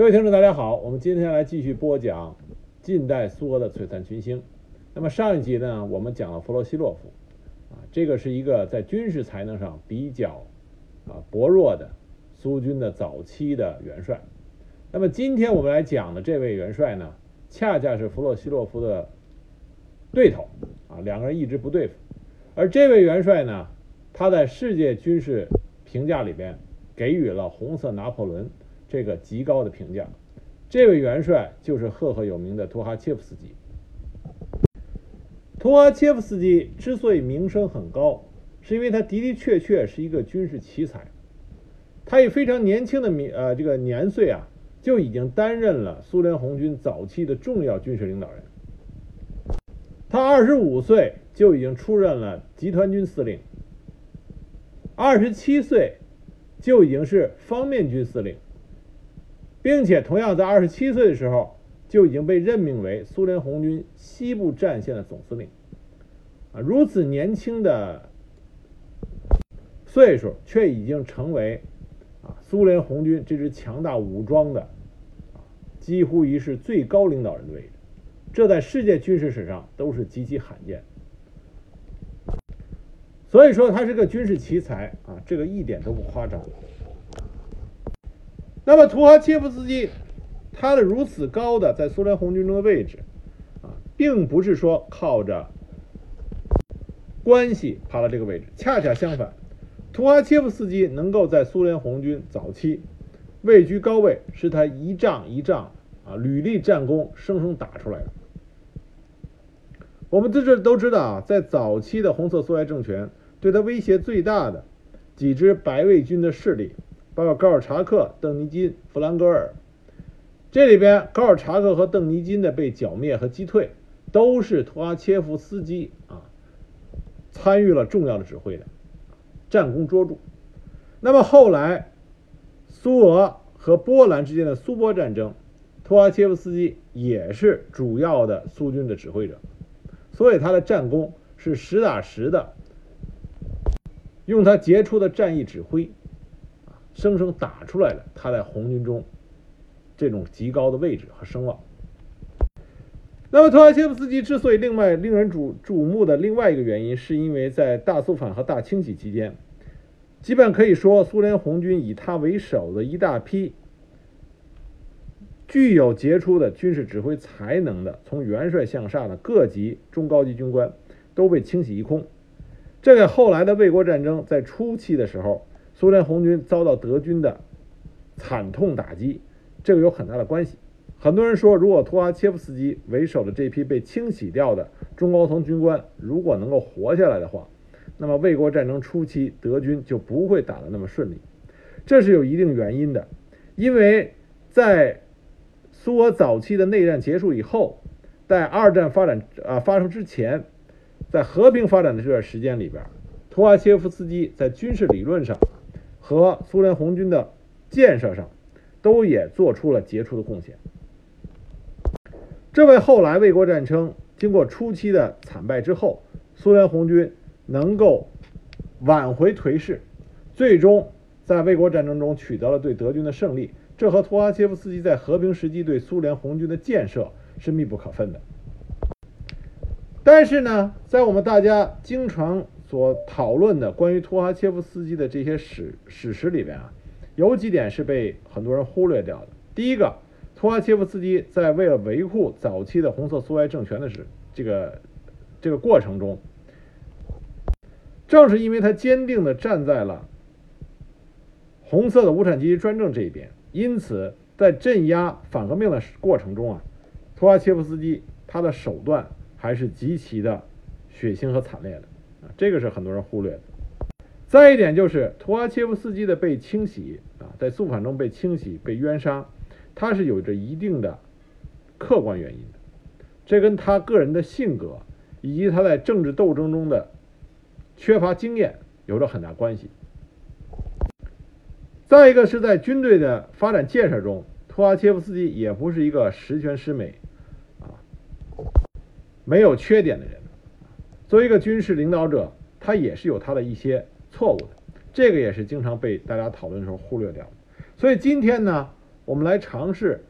各位听众，大家好，我们今天来继续播讲近代苏俄的璀璨群星。那么上一集呢，我们讲了弗洛西洛夫，啊，这个是一个在军事才能上比较啊薄弱的苏军的早期的元帅。那么今天我们来讲的这位元帅呢，恰恰是弗洛西洛夫的对头啊，两个人一直不对付。而这位元帅呢，他在世界军事评价里边给予了“红色拿破仑”。这个极高的评价，这位元帅就是赫赫有名的图哈切夫斯基。图哈切夫斯基之所以名声很高，是因为他的的确确是一个军事奇才。他以非常年轻的名呃这个年岁啊，就已经担任了苏联红军早期的重要军事领导人。他二十五岁就已经出任了集团军司令，二十七岁就已经是方面军司令。并且，同样在二十七岁的时候，就已经被任命为苏联红军西部战线的总司令。啊，如此年轻的岁数，却已经成为啊苏联红军这支强大武装的啊几乎于是最高领导人的位置，这在世界军事史上都是极其罕见。所以说，他是个军事奇才啊，这个一点都不夸张。那么图哈切夫斯基，他的如此高的在苏联红军中的位置，啊，并不是说靠着关系爬到这个位置，恰恰相反，图哈切夫斯基能够在苏联红军早期位居高位，是他一仗一仗啊屡立战功，生生打出来的。我们在这都知道啊，在早期的红色苏维埃政权对他威胁最大的几支白卫军的势力。包括高尔察克、邓尼金、弗兰格尔，这里边高尔察克和邓尼金的被剿灭和击退，都是图阿切夫斯基啊参与了重要的指挥的，战功卓著。那么后来苏俄和波兰之间的苏波战争，图阿切夫斯基也是主要的苏军的指挥者，所以他的战功是实打实的，用他杰出的战役指挥。生生打出来了他在红军中这种极高的位置和声望。那么，托阿切夫斯基之所以另外令人瞩瞩目的另外一个原因，是因为在大肃反和大清洗期间，基本可以说苏联红军以他为首的一大批具有杰出的军事指挥才能的从元帅向上的各级中高级军官都被清洗一空。这给后来的卫国战争在初期的时候。苏联红军遭到德军的惨痛打击，这个有很大的关系。很多人说，如果图哈切夫斯基为首的这批被清洗掉的中高层军官如果能够活下来的话，那么卫国战争初期德军就不会打得那么顺利。这是有一定原因的，因为在苏俄早期的内战结束以后，在二战发展啊发生之前，在和平发展的这段时间里边，图哈切夫斯基在军事理论上。和苏联红军的建设上，都也做出了杰出的贡献。这为后来卫国战争经过初期的惨败之后，苏联红军能够挽回颓势，最终在卫国战争中取得了对德军的胜利。这和图哈切夫斯基在和平时期对苏联红军的建设是密不可分的。但是呢，在我们大家经常。所讨论的关于托哈切夫斯基的这些史史实里边啊，有几点是被很多人忽略掉的。第一个，托哈切夫斯基在为了维护早期的红色苏维埃政权的时这个这个过程中，正是因为他坚定地站在了红色的无产阶级专政这一边，因此在镇压反革命的过程中啊，托哈切夫斯基他的手段还是极其的血腥和惨烈的。这个是很多人忽略的。再一点就是图阿切夫斯基的被清洗啊，在肃反中被清洗、被冤杀，他是有着一定的客观原因的。这跟他个人的性格以及他在政治斗争中的缺乏经验有着很大关系。再一个是在军队的发展建设中，图阿切夫斯基也不是一个十全十美啊，没有缺点的人。作为一个军事领导者，他也是有他的一些错误的，这个也是经常被大家讨论的时候忽略掉。所以今天呢，我们来尝试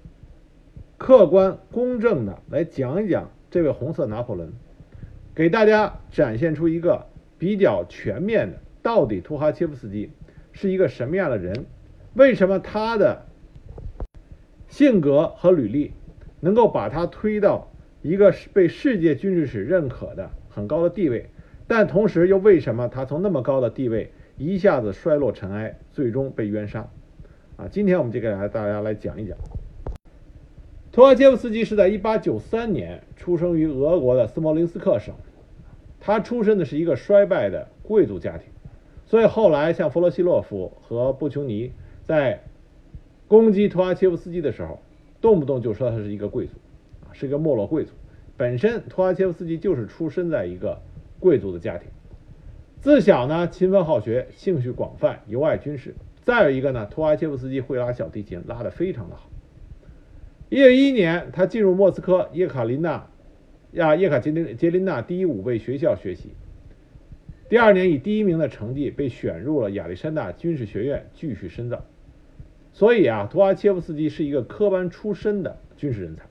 客观公正的来讲一讲这位红色拿破仑，给大家展现出一个比较全面的，到底图哈切夫斯基是一个什么样的人？为什么他的性格和履历能够把他推到一个被世界军事史认可的很高的地位？但同时又为什么他从那么高的地位一下子衰落尘埃，最终被冤杀？啊，今天我们就给大家来讲一讲。托阿切夫斯基是在1893年出生于俄国的斯摩林斯克省，他出身的是一个衰败的贵族家庭，所以后来像弗罗西洛夫和布琼尼在攻击托阿切夫斯基的时候，动不动就说他是一个贵族，啊，是一个没落贵族。本身图哈切夫斯基就是出生在一个。贵族的家庭，自小呢勤奋好学，兴趣广泛，尤爱军事。再有一个呢，图哈切夫斯基会拉小提琴，拉得非常的好。一九一一年，他进入莫斯科叶卡琳娜亚叶卡捷琳捷琳娜第一舞备学校学习。第二年以第一名的成绩被选入了亚历山大军事学院继续深造。所以啊，图哈切夫斯基是一个科班出身的军事人才。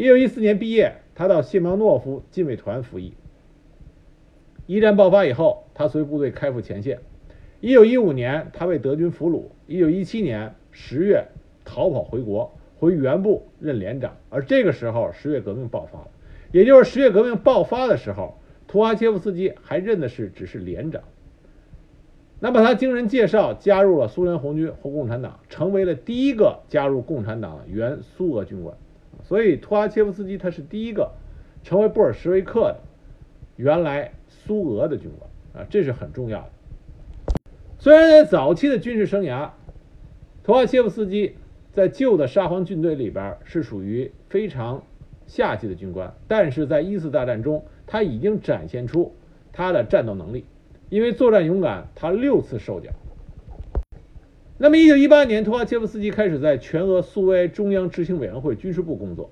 一九一四年毕业，他到谢苗诺夫禁卫团服役。一战爆发以后，他随部队开赴前线。一九一五年，他被德军俘虏。一九一七年十月，逃跑回国，回原部任连长。而这个时候，十月革命爆发了，也就是十月革命爆发的时候，图哈切夫斯基还任的是只是连长。那么他经人介绍，加入了苏联红军和共产党，成为了第一个加入共产党的原苏俄军官。所以，图阿切夫斯基他是第一个成为布尔什维克的原来。苏俄的军官啊，这是很重要的。虽然在早期的军事生涯，图阿切夫斯基在旧的沙皇军队里边是属于非常下级的军官，但是在一次大战中，他已经展现出他的战斗能力。因为作战勇敢，他六次受奖。那么，一九一八年，图哈切夫斯基开始在全俄苏维埃中央执行委员会军事部工作，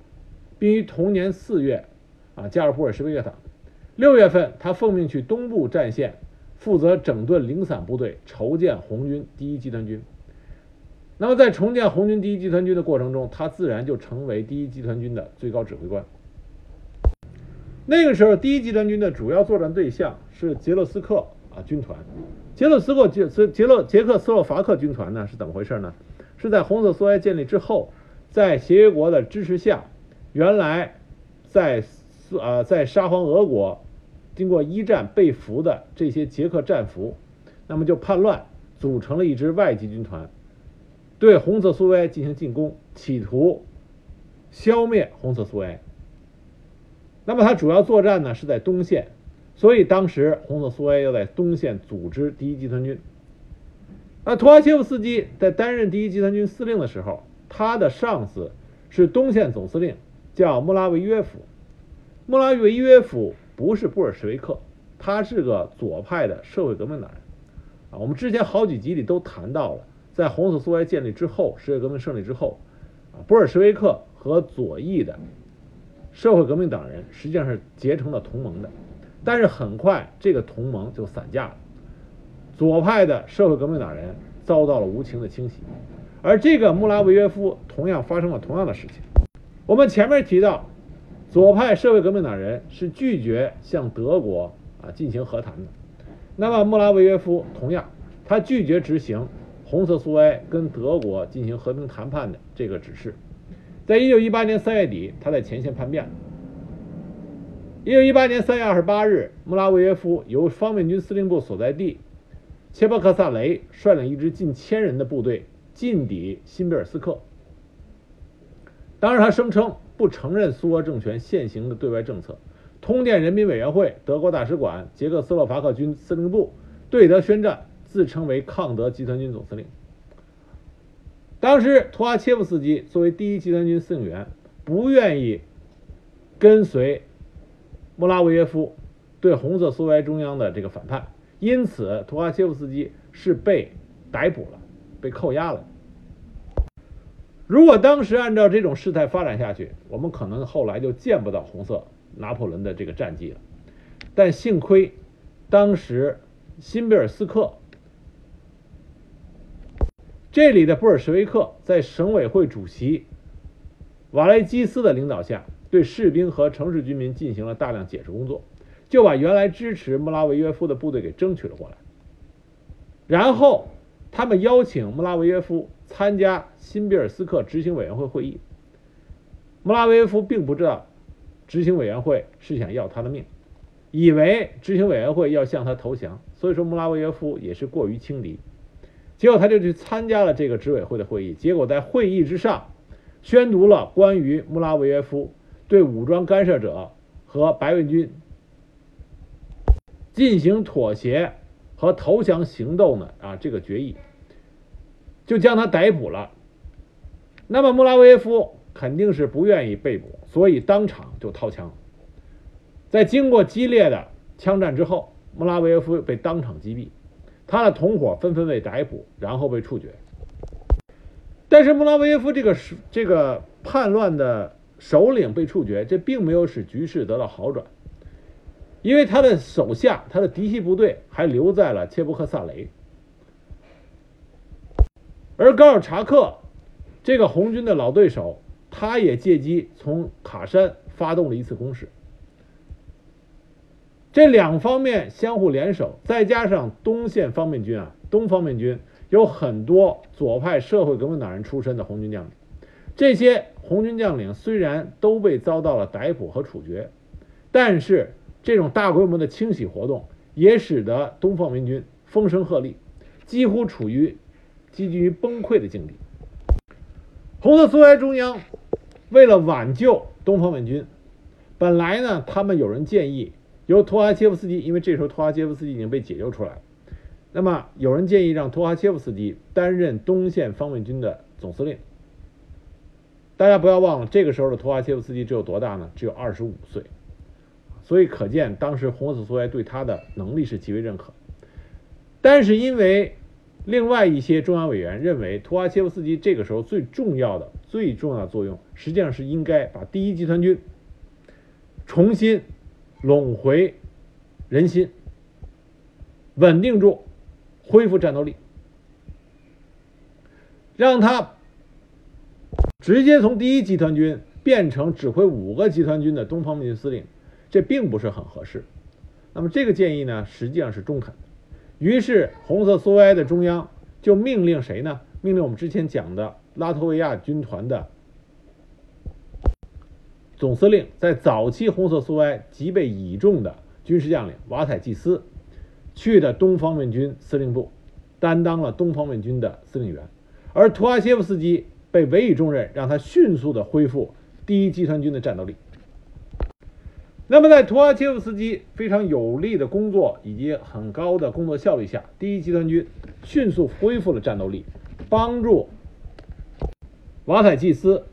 并于同年四月啊加入布尔什维克党。六月份，他奉命去东部战线，负责整顿零散部队，筹建红军第一集团军。那么，在重建红军第一集团军的过程中，他自然就成为第一集团军的最高指挥官。那个时候，第一集团军的主要作战对象是捷洛斯克啊军团。捷克斯洛捷捷捷洛捷克斯洛伐克军团呢是怎么回事呢？是在红色苏维埃建立之后，在协约国的支持下，原来在斯啊在沙皇俄国。经过一战被俘的这些捷克战俘，那么就叛乱，组成了一支外籍军团，对红色苏维埃进行进攻，企图消灭红色苏维埃。那么他主要作战呢是在东线，所以当时红色苏维埃要在东线组织第一集团军。那图哈切夫斯基在担任第一集团军司令的时候，他的上司是东线总司令，叫穆拉维约夫。穆拉维约夫。不是布尔什维克，他是个左派的社会革命党人啊。我们之前好几集里都谈到了，在红色苏维埃建立之后，十月革命胜利之后，啊，布尔什维克和左翼的社会革命党人实际上是结成了同盟的，但是很快这个同盟就散架了，左派的社会革命党人遭到了无情的清洗，而这个穆拉维约夫同样发生了同样的事情。我们前面提到。左派社会革命党人是拒绝向德国啊进行和谈的，那么穆拉维约夫同样，他拒绝执行红色苏维埃跟德国进行和平谈判的这个指示。在一九一八年三月底，他在前线叛变了。一九一八年三月二十八日，穆拉维耶夫由方面军司令部所在地切波克萨雷率领一支近千人的部队进抵新贝尔斯克。当时他声称。不承认苏俄政权现行的对外政策，通电人民委员会、德国大使馆、捷克斯洛伐克军司令部对德宣战，自称为抗德集团军总司令。当时图阿切夫斯基作为第一集团军司令员，不愿意跟随穆拉维耶夫对红色苏维埃中央的这个反叛，因此图哈切夫斯基是被逮捕了，被扣押了。如果当时按照这种事态发展下去，我们可能后来就见不到红色拿破仑的这个战绩了。但幸亏，当时辛贝尔斯克这里的布尔什维克在省委会主席瓦雷基斯的领导下，对士兵和城市居民进行了大量解释工作，就把原来支持穆拉维耶夫的部队给争取了过来。然后，他们邀请穆拉维耶夫参加新比尔斯克执行委员会会议。穆拉维耶夫并不知道执行委员会是想要他的命，以为执行委员会要向他投降，所以说穆拉维耶夫也是过于轻敌。结果他就去参加了这个执委会的会议，结果在会议之上宣读了关于穆拉维耶夫对武装干涉者和白卫军进行妥协和投降行动的啊这个决议，就将他逮捕了。那么穆拉维耶夫肯定是不愿意被捕，所以当场就掏枪。在经过激烈的枪战之后，穆拉维耶夫被当场击毙。他的同伙纷纷被逮捕，然后被处决。但是穆拉维耶夫这个是这个叛乱的首领被处决，这并没有使局势得到好转，因为他的手下、他的嫡系部队还留在了切布克萨雷，而高尔察克这个红军的老对手，他也借机从卡山发动了一次攻势。这两方面相互联手，再加上东线方面军啊，东方面军有很多左派社会革命党人出身的红军将领。这些红军将领虽然都被遭到了逮捕和处决，但是这种大规模的清洗活动也使得东方明军风声鹤唳，几乎处于几近于崩溃的境地。红色苏维埃中央为了挽救东方面军，本来呢，他们有人建议。由托哈切夫斯基，因为这时候托哈切夫斯基已经被解救出来。那么有人建议让托哈切夫斯基担任东线方面军的总司令。大家不要忘了，这个时候的托哈切夫斯基只有多大呢？只有二十五岁。所以可见当时红色苏维埃对他的能力是极为认可。但是因为另外一些中央委员认为，托哈切夫斯基这个时候最重要的、最重要的作用，实际上是应该把第一集团军重新。拢回人心，稳定住，恢复战斗力，让他直接从第一集团军变成指挥五个集团军的东方面军司令，这并不是很合适。那么这个建议呢，实际上是中肯的。于是红色苏维埃的中央就命令谁呢？命令我们之前讲的拉脱维亚军团的。总司令在早期红色苏维埃极被倚重的军事将领瓦采季斯去的东方面军司令部，担当了东方面军的司令员，而图阿切夫斯基被委以重任，让他迅速的恢复第一集团军的战斗力。那么，在图阿切夫斯基非常有力的工作以及很高的工作效率下，第一集团军迅速恢复了战斗力，帮助瓦采季斯。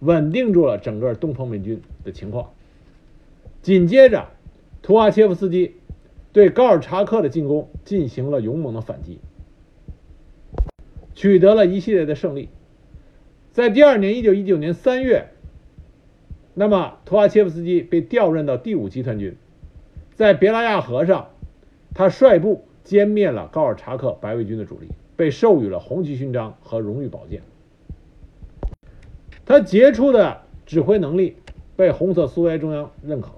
稳定住了整个东方面军的情况。紧接着，图阿切夫斯基对高尔察克的进攻进行了勇猛的反击，取得了一系列的胜利。在第二年，一九一九年三月，那么图阿切夫斯基被调任到第五集团军，在别拉亚河上，他率部歼灭了高尔察克白卫军的主力，被授予了红旗勋章和荣誉宝剑。他杰出的指挥能力被红色苏维埃中央认可，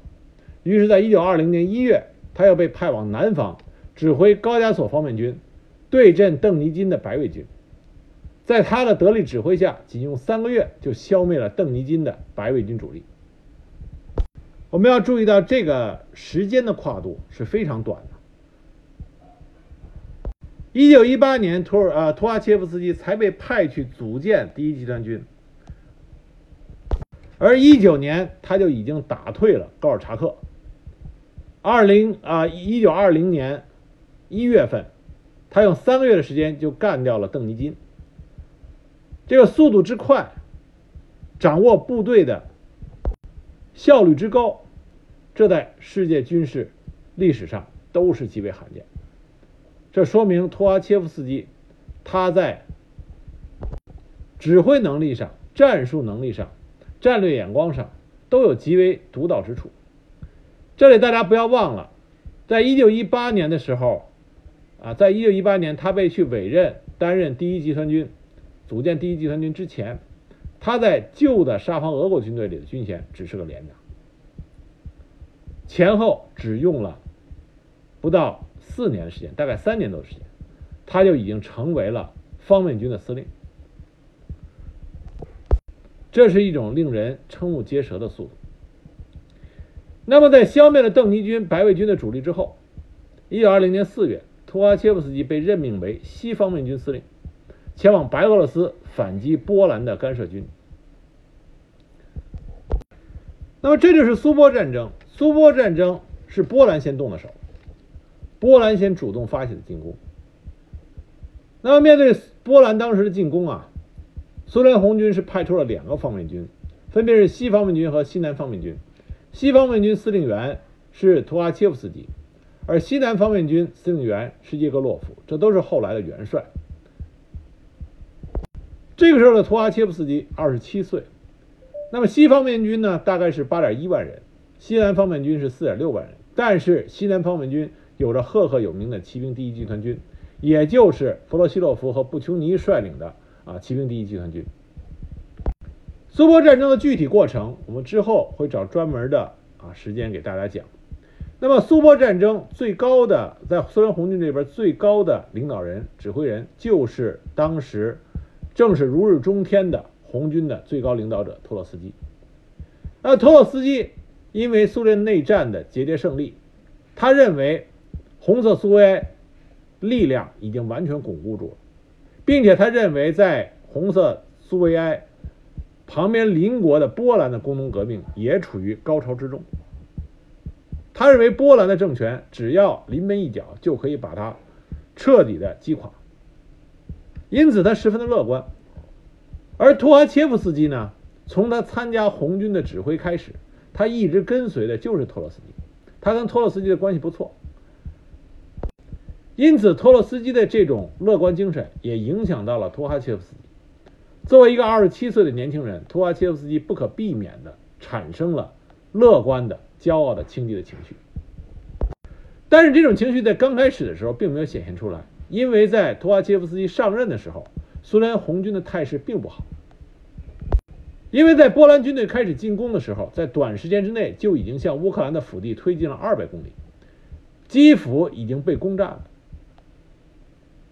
于是，在一九二零年一月，他又被派往南方指挥高加索方面军，对阵邓尼金的白卫军。在他的得力指挥下，仅用三个月就消灭了邓尼金的白卫军主力。我们要注意到，这个时间的跨度是非常短的。一九一八年，图尔呃图阿切夫斯基才被派去组建第一集团军。而一九年，他就已经打退了高尔察克。二零啊，一九二零年一月份，他用三个月的时间就干掉了邓尼金。这个速度之快，掌握部队的效率之高，这在世界军事历史上都是极为罕见。这说明托阿切夫斯基他在指挥能力上、战术能力上。战略眼光上都有极为独到之处。这里大家不要忘了，在一九一八年的时候，啊，在一九一八年他被去委任担任第一集团军、组建第一集团军之前，他在旧的沙皇俄国军队里的军衔只是个连长，前后只用了不到四年的时间，大概三年多的时间，他就已经成为了方面军的司令。这是一种令人瞠目结舌的速度。那么，在消灭了邓尼军、白卫军的主力之后，一九二零年四月，图哈切夫斯基被任命为西方面军司令，前往白俄罗斯反击波兰的干涉军。那么，这就是苏波战争。苏波战争是波兰先动的手，波兰先主动发起的进攻。那么，面对波兰当时的进攻啊，苏联红军是派出了两个方面军，分别是西方面军和西南方面军。西方面军司令员是图哈切夫斯基，而西南方面军司令员是叶格洛夫，这都是后来的元帅。这个时候的图哈切夫斯基二十七岁，那么西方面军呢，大概是八点一万人，西南方面军是四点六万人，但是西南方面军有着赫赫有名的骑兵第一集团军，也就是弗洛西洛夫和布琼尼率领的啊骑兵第一集团军。苏波战争的具体过程，我们之后会找专门的啊时间给大家讲。那么，苏波战争最高的在苏联红军这边最高的领导人、指挥人，就是当时正是如日中天的红军的最高领导者托洛斯基。那托洛斯基因为苏联内战的节节胜利，他认为红色苏维埃力量已经完全巩固住了，并且他认为在红色苏维埃。旁边邻国的波兰的工农革命也处于高潮之中。他认为波兰的政权只要临门一脚就可以把它彻底的击垮，因此他十分的乐观。而图哈切夫斯基呢，从他参加红军的指挥开始，他一直跟随的就是托洛斯基，他跟托洛斯基的关系不错，因此托洛斯基的这种乐观精神也影响到了图哈切夫斯基。作为一个二十七岁的年轻人，图哈切夫斯基不可避免地产生了乐观的、骄傲的、轻敌的情绪。但是这种情绪在刚开始的时候并没有显现出来，因为在图瓦切夫斯基上任的时候，苏联红军的态势并不好。因为在波兰军队开始进攻的时候，在短时间之内就已经向乌克兰的腹地推进了二百公里，基辅已经被攻占了。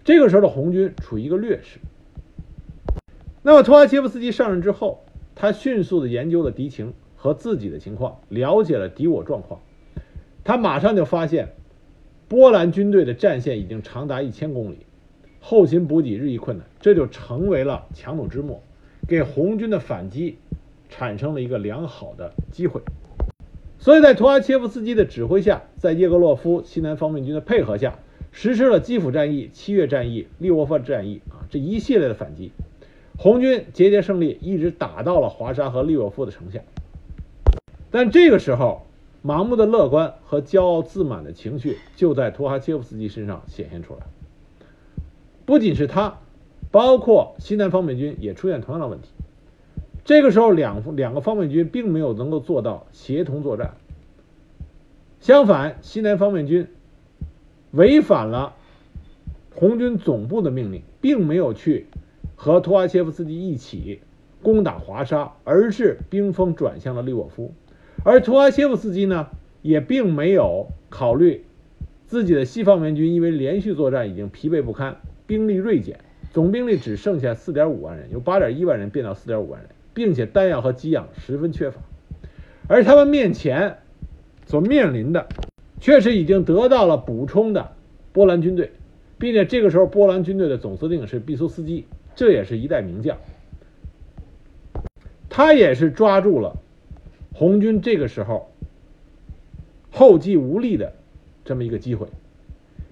这个时候的红军处于一个劣势。那么，图哈切夫斯基上任之后，他迅速的研究了敌情和自己的情况，了解了敌我状况。他马上就发现，波兰军队的战线已经长达一千公里，后勤补给日益困难，这就成为了强弩之末，给红军的反击产生了一个良好的机会。所以在图阿切夫斯基的指挥下，在叶格洛夫西南方面军的配合下，实施了基辅战役、七月战役、利沃夫战役啊这一系列的反击。红军节节胜利，一直打到了华沙和利沃夫的城下。但这个时候，盲目的乐观和骄傲自满的情绪就在图哈切夫斯基身上显现出来。不仅是他，包括西南方面军也出现同样的问题。这个时候，两两个方面军并没有能够做到协同作战。相反，西南方面军违反了红军总部的命令，并没有去。和图哈切夫斯基一起攻打华沙，而是兵锋转向了利沃夫。而图阿切夫斯基呢，也并没有考虑自己的西方援军，因为连续作战已经疲惫不堪，兵力锐减，总兵力只剩下四点五万人，由八点一万人变到四点五万人，并且弹药和给养十分缺乏。而他们面前所面临的，却是已经得到了补充的波兰军队，并且这个时候波兰军队的总司令是毕苏斯基。这也是一代名将，他也是抓住了红军这个时候后继无力的这么一个机会，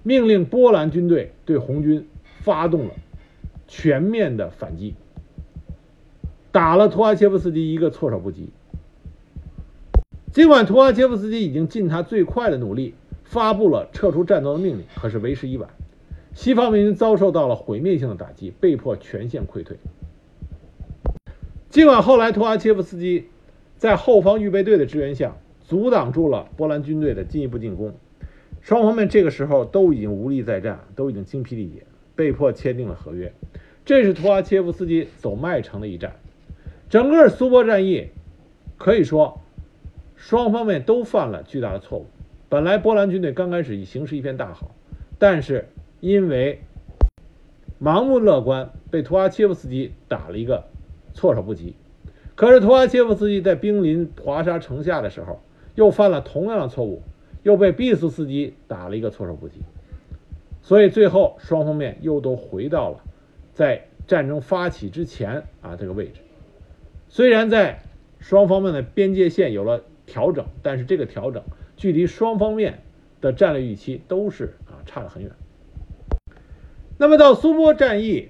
命令波兰军队对红军发动了全面的反击，打了图阿切夫斯基一个措手不及。尽管图阿切夫斯基已经尽他最快的努力发布了撤出战斗的命令，可是为时已晚。西方面军遭受到了毁灭性的打击，被迫全线溃退。尽管后来图阿切夫斯基在后方预备队的支援下阻挡住了波兰军队的进一步进攻，双方面这个时候都已经无力再战，都已经精疲力竭。被迫签订了合约。这是图阿切夫斯基走麦城的一战。整个苏波战役可以说双方面都犯了巨大的错误。本来波兰军队刚开始已形势一片大好，但是因为盲目乐观，被图阿切夫斯基打了一个措手不及。可是图阿切夫斯基在兵临华沙城下的时候，又犯了同样的错误，又被毕苏斯基打了一个措手不及。所以最后双方面又都回到了在战争发起之前啊这个位置。虽然在双方面的边界线有了调整，但是这个调整距离双方面的战略预期都是啊差得很远。那么到苏波战役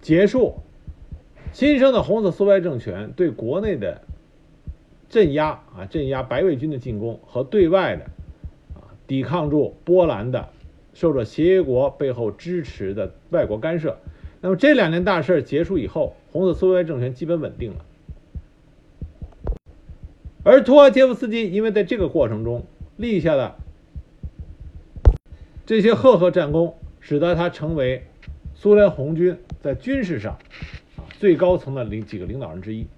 结束。新生的红色苏维埃政权对国内的镇压啊，镇压白卫军的进攻和对外的啊抵抗住波兰的受着协约国背后支持的外国干涉。那么这两件大事结束以后，红色苏维埃政权基本稳定了。而托阿杰夫斯基因为在这个过程中立下的这些赫赫战功，使得他成为苏联红军在军事上。最高层的领几个领导人之一，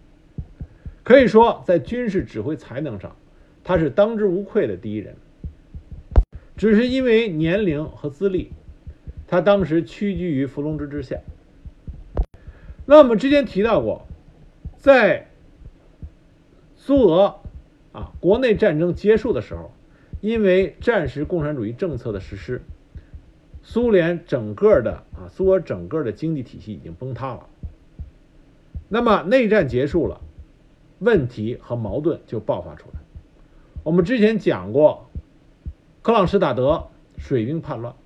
可以说在军事指挥才能上，他是当之无愧的第一人。只是因为年龄和资历，他当时屈居于伏龙芝之下。那我们之前提到过，在苏俄啊国内战争结束的时候，因为战时共产主义政策的实施，苏联整个的啊苏俄整个的经济体系已经崩塌了。那么内战结束了，问题和矛盾就爆发出来。我们之前讲过，克朗施塔德水兵叛乱。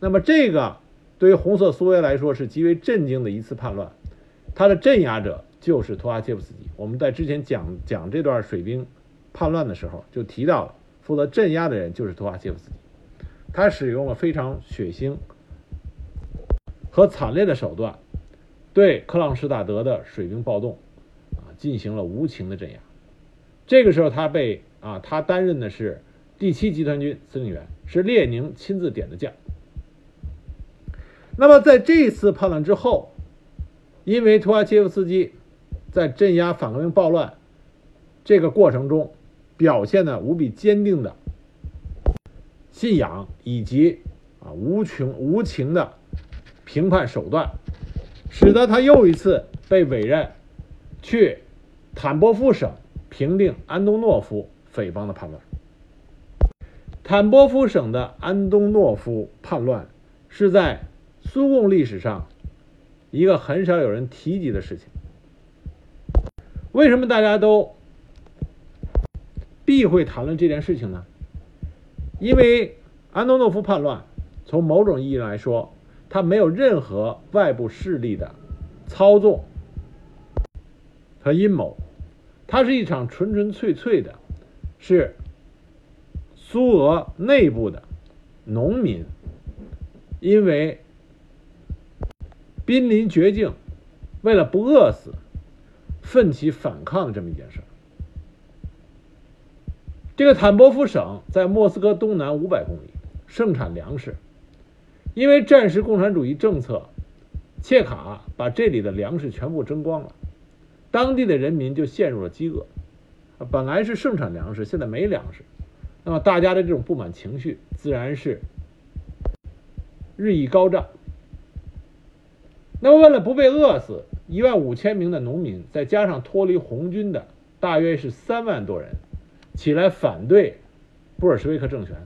那么这个对于红色苏维埃来说是极为震惊的一次叛乱，他的镇压者就是图阿切夫斯基。我们在之前讲讲这段水兵叛乱的时候就提到了，负责镇压的人就是图阿切夫斯基，他使用了非常血腥和惨烈的手段。对克朗施塔德的水兵暴动，啊，进行了无情的镇压。这个时候，他被啊，他担任的是第七集团军司令员，是列宁亲自点的将。那么，在这次叛乱之后，因为图阿切夫斯基在镇压反革命暴乱这个过程中表现的无比坚定的信仰，以及啊无穷无情的评判手段。使得他又一次被委任去坦波夫省平定安东诺夫匪帮的叛乱。坦波夫省的安东诺夫叛乱是在苏共历史上一个很少有人提及的事情。为什么大家都避讳谈论这件事情呢？因为安东诺夫叛乱从某种意义来说。他没有任何外部势力的操纵和阴谋，它是一场纯纯粹粹的，是苏俄内部的农民因为濒临绝境，为了不饿死，奋起反抗这么一件事。这个坦波夫省在莫斯科东南五百公里，盛产粮食。因为战时共产主义政策，切卡把这里的粮食全部征光了，当地的人民就陷入了饥饿。本来是盛产粮食，现在没粮食，那么大家的这种不满情绪自然是日益高涨。那么为了不被饿死，一万五千名的农民，再加上脱离红军的大约是三万多人，起来反对布尔什维克政权，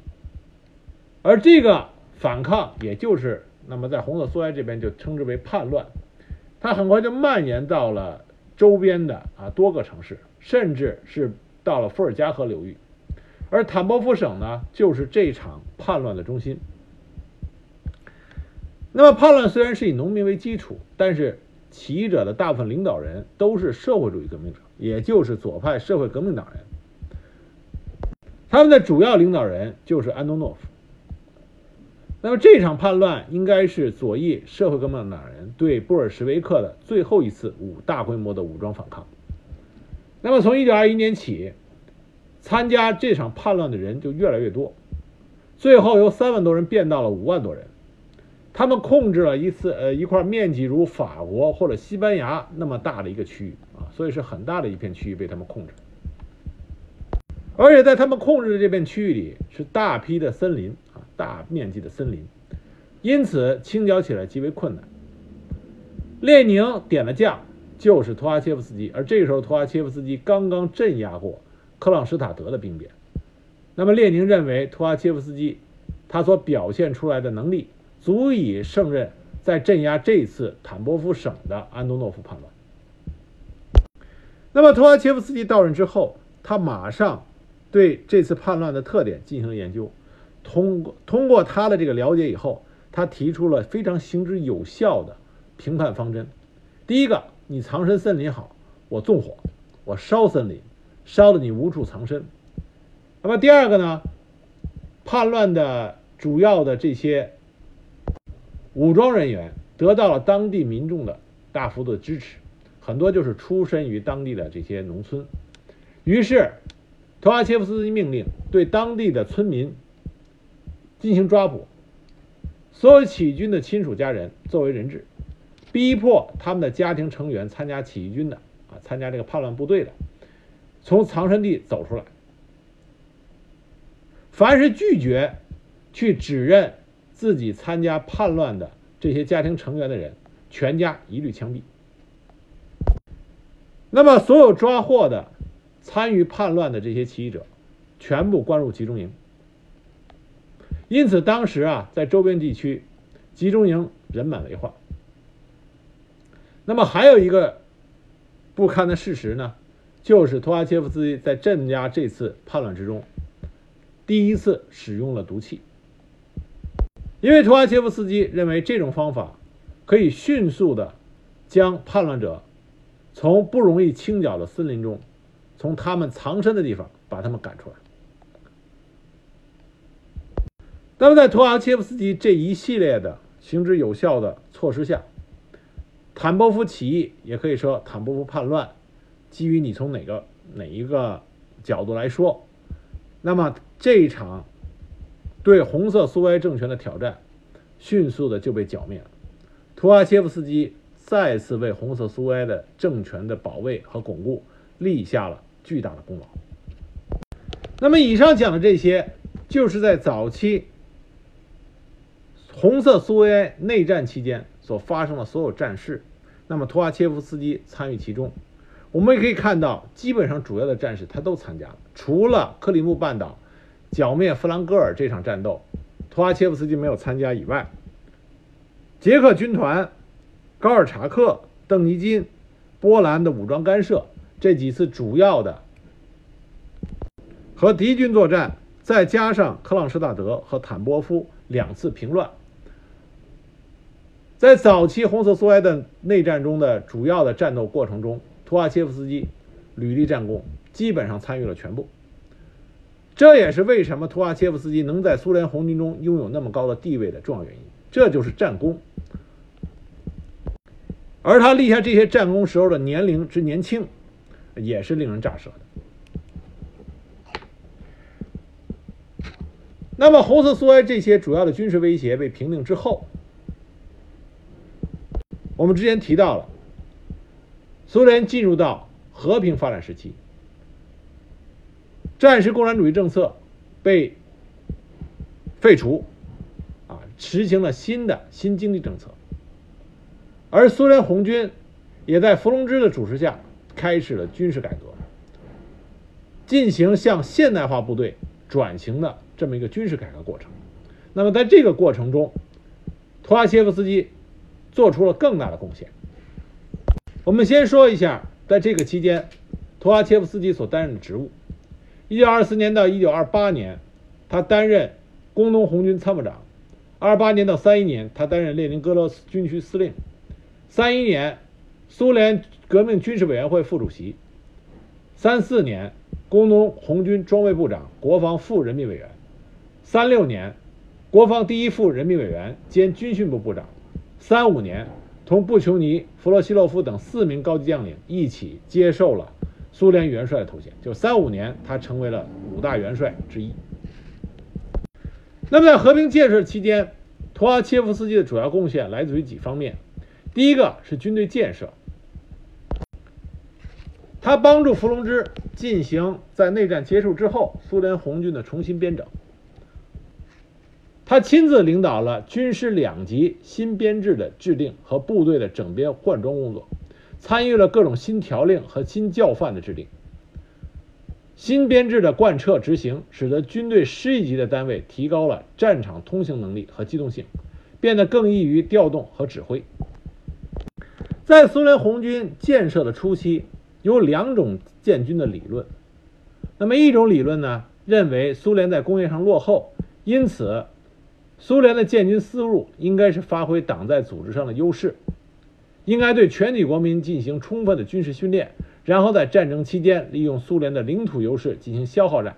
而这个。反抗，也就是那么在红色苏维埃这边就称之为叛乱，它很快就蔓延到了周边的啊多个城市，甚至是到了伏尔加河流域，而坦波夫省呢就是这场叛乱的中心。那么叛乱虽然是以农民为基础，但是起义者的大部分领导人都是社会主义革命者，也就是左派社会革命党人，他们的主要领导人就是安东诺夫。那么这场叛乱应该是左翼社会革命党人对布尔什维克的最后一次武大规模的武装反抗。那么从1921年起，参加这场叛乱的人就越来越多，最后由三万多人变到了五万多人。他们控制了一次呃一块面积如法国或者西班牙那么大的一个区域啊，所以是很大的一片区域被他们控制。而且在他们控制的这片区域里是大批的森林，大面积的森林，因此清剿起来极为困难。列宁点的将就是图哈切夫斯基，而这个时候图哈切夫斯基刚刚镇压过克朗施塔德的兵变。那么列宁认为图哈切夫斯基他所表现出来的能力足以胜任在镇压这次坦波夫省的安东诺夫叛乱。那么图哈切夫斯基到任之后，他马上。对这次叛乱的特点进行了研究，通过通过他的这个了解以后，他提出了非常行之有效的评判方针。第一个，你藏身森林好，我纵火，我烧森林，烧的你无处藏身。那么第二个呢，叛乱的主要的这些武装人员得到了当地民众的大幅度的支持，很多就是出身于当地的这些农村，于是。图哈切夫斯基命令对当地的村民进行抓捕，所有起义军的亲属家人作为人质，逼迫他们的家庭成员参加起义军的啊，参加这个叛乱部队的，从藏身地走出来。凡是拒绝去指认自己参加叛乱的这些家庭成员的人，全家一律枪毙。那么，所有抓获的。参与叛乱的这些起义者，全部关入集中营。因此，当时啊，在周边地区，集中营人满为患。那么，还有一个不堪的事实呢，就是托阿切夫斯基在镇压这次叛乱之中，第一次使用了毒气。因为托阿切夫斯基认为这种方法可以迅速的将叛乱者从不容易清剿的森林中。从他们藏身的地方把他们赶出来。那么，在图哈切夫斯基这一系列的行之有效的措施下，坦波夫起义也可以说坦波夫叛乱，基于你从哪个哪一个角度来说，那么这一场对红色苏维埃政权的挑战，迅速的就被剿灭了。图哈切夫斯基再次为红色苏维埃的政权的保卫和巩固立下了。巨大的功劳。那么，以上讲的这些，就是在早期红色苏维埃内战期间所发生的所有战事。那么，图阿切夫斯基参与其中。我们也可以看到，基本上主要的战士他都参加了，除了克里木半岛剿灭弗兰格尔这场战斗，图阿切夫斯基没有参加以外，捷克军团、高尔察克、邓尼金、波兰的武装干涉。这几次主要的和敌军作战，再加上克朗施塔德和坦波夫两次平乱，在早期红色苏维埃的内战中的主要的战斗过程中，图哈切夫斯基屡立战功，基本上参与了全部。这也是为什么图哈切夫斯基能在苏联红军中拥有那么高的地位的重要原因，这就是战功。而他立下这些战功时候的年龄之年轻。也是令人咋舌的。那么，红色苏维埃这些主要的军事威胁被平定之后，我们之前提到了，苏联进入到和平发展时期，战时共产主义政策被废除，啊，实行了新的新经济政策，而苏联红军也在伏龙芝的主持下。开始了军事改革，进行向现代化部队转型的这么一个军事改革过程。那么，在这个过程中，图拉切夫斯基做出了更大的贡献。我们先说一下，在这个期间，图哈切夫斯基所担任的职务。一九二四年到一九二八年，他担任工农红军参谋长；二八年到三一年，他担任列宁格勒军区司令；三一年，苏联。革命军事委员会副主席，三四年，工农红军装备部长、国防副人民委员，三六年，国防第一副人民委员兼军训部部长，三五年，同布琼尼、弗洛西洛夫等四名高级将领一起接受了苏联元帅的头衔，就三五年，他成为了五大元帅之一。那么在和平建设期间，图图哈切夫斯基的主要贡献来自于几方面。第一个是军队建设，他帮助伏龙芝进行在内战结束之后苏联红军的重新编整。他亲自领导了军师两级新编制的制定和部队的整编换装工作，参与了各种新条令和新教范的制定。新编制的贯彻执行，使得军队师一级的单位提高了战场通行能力和机动性，变得更易于调动和指挥。在苏联红军建设的初期，有两种建军的理论。那么一种理论呢，认为苏联在工业上落后，因此苏联的建军思路应该是发挥党在组织上的优势，应该对全体国民进行充分的军事训练。然后在战争期间，利用苏联的领土优势进行消耗战，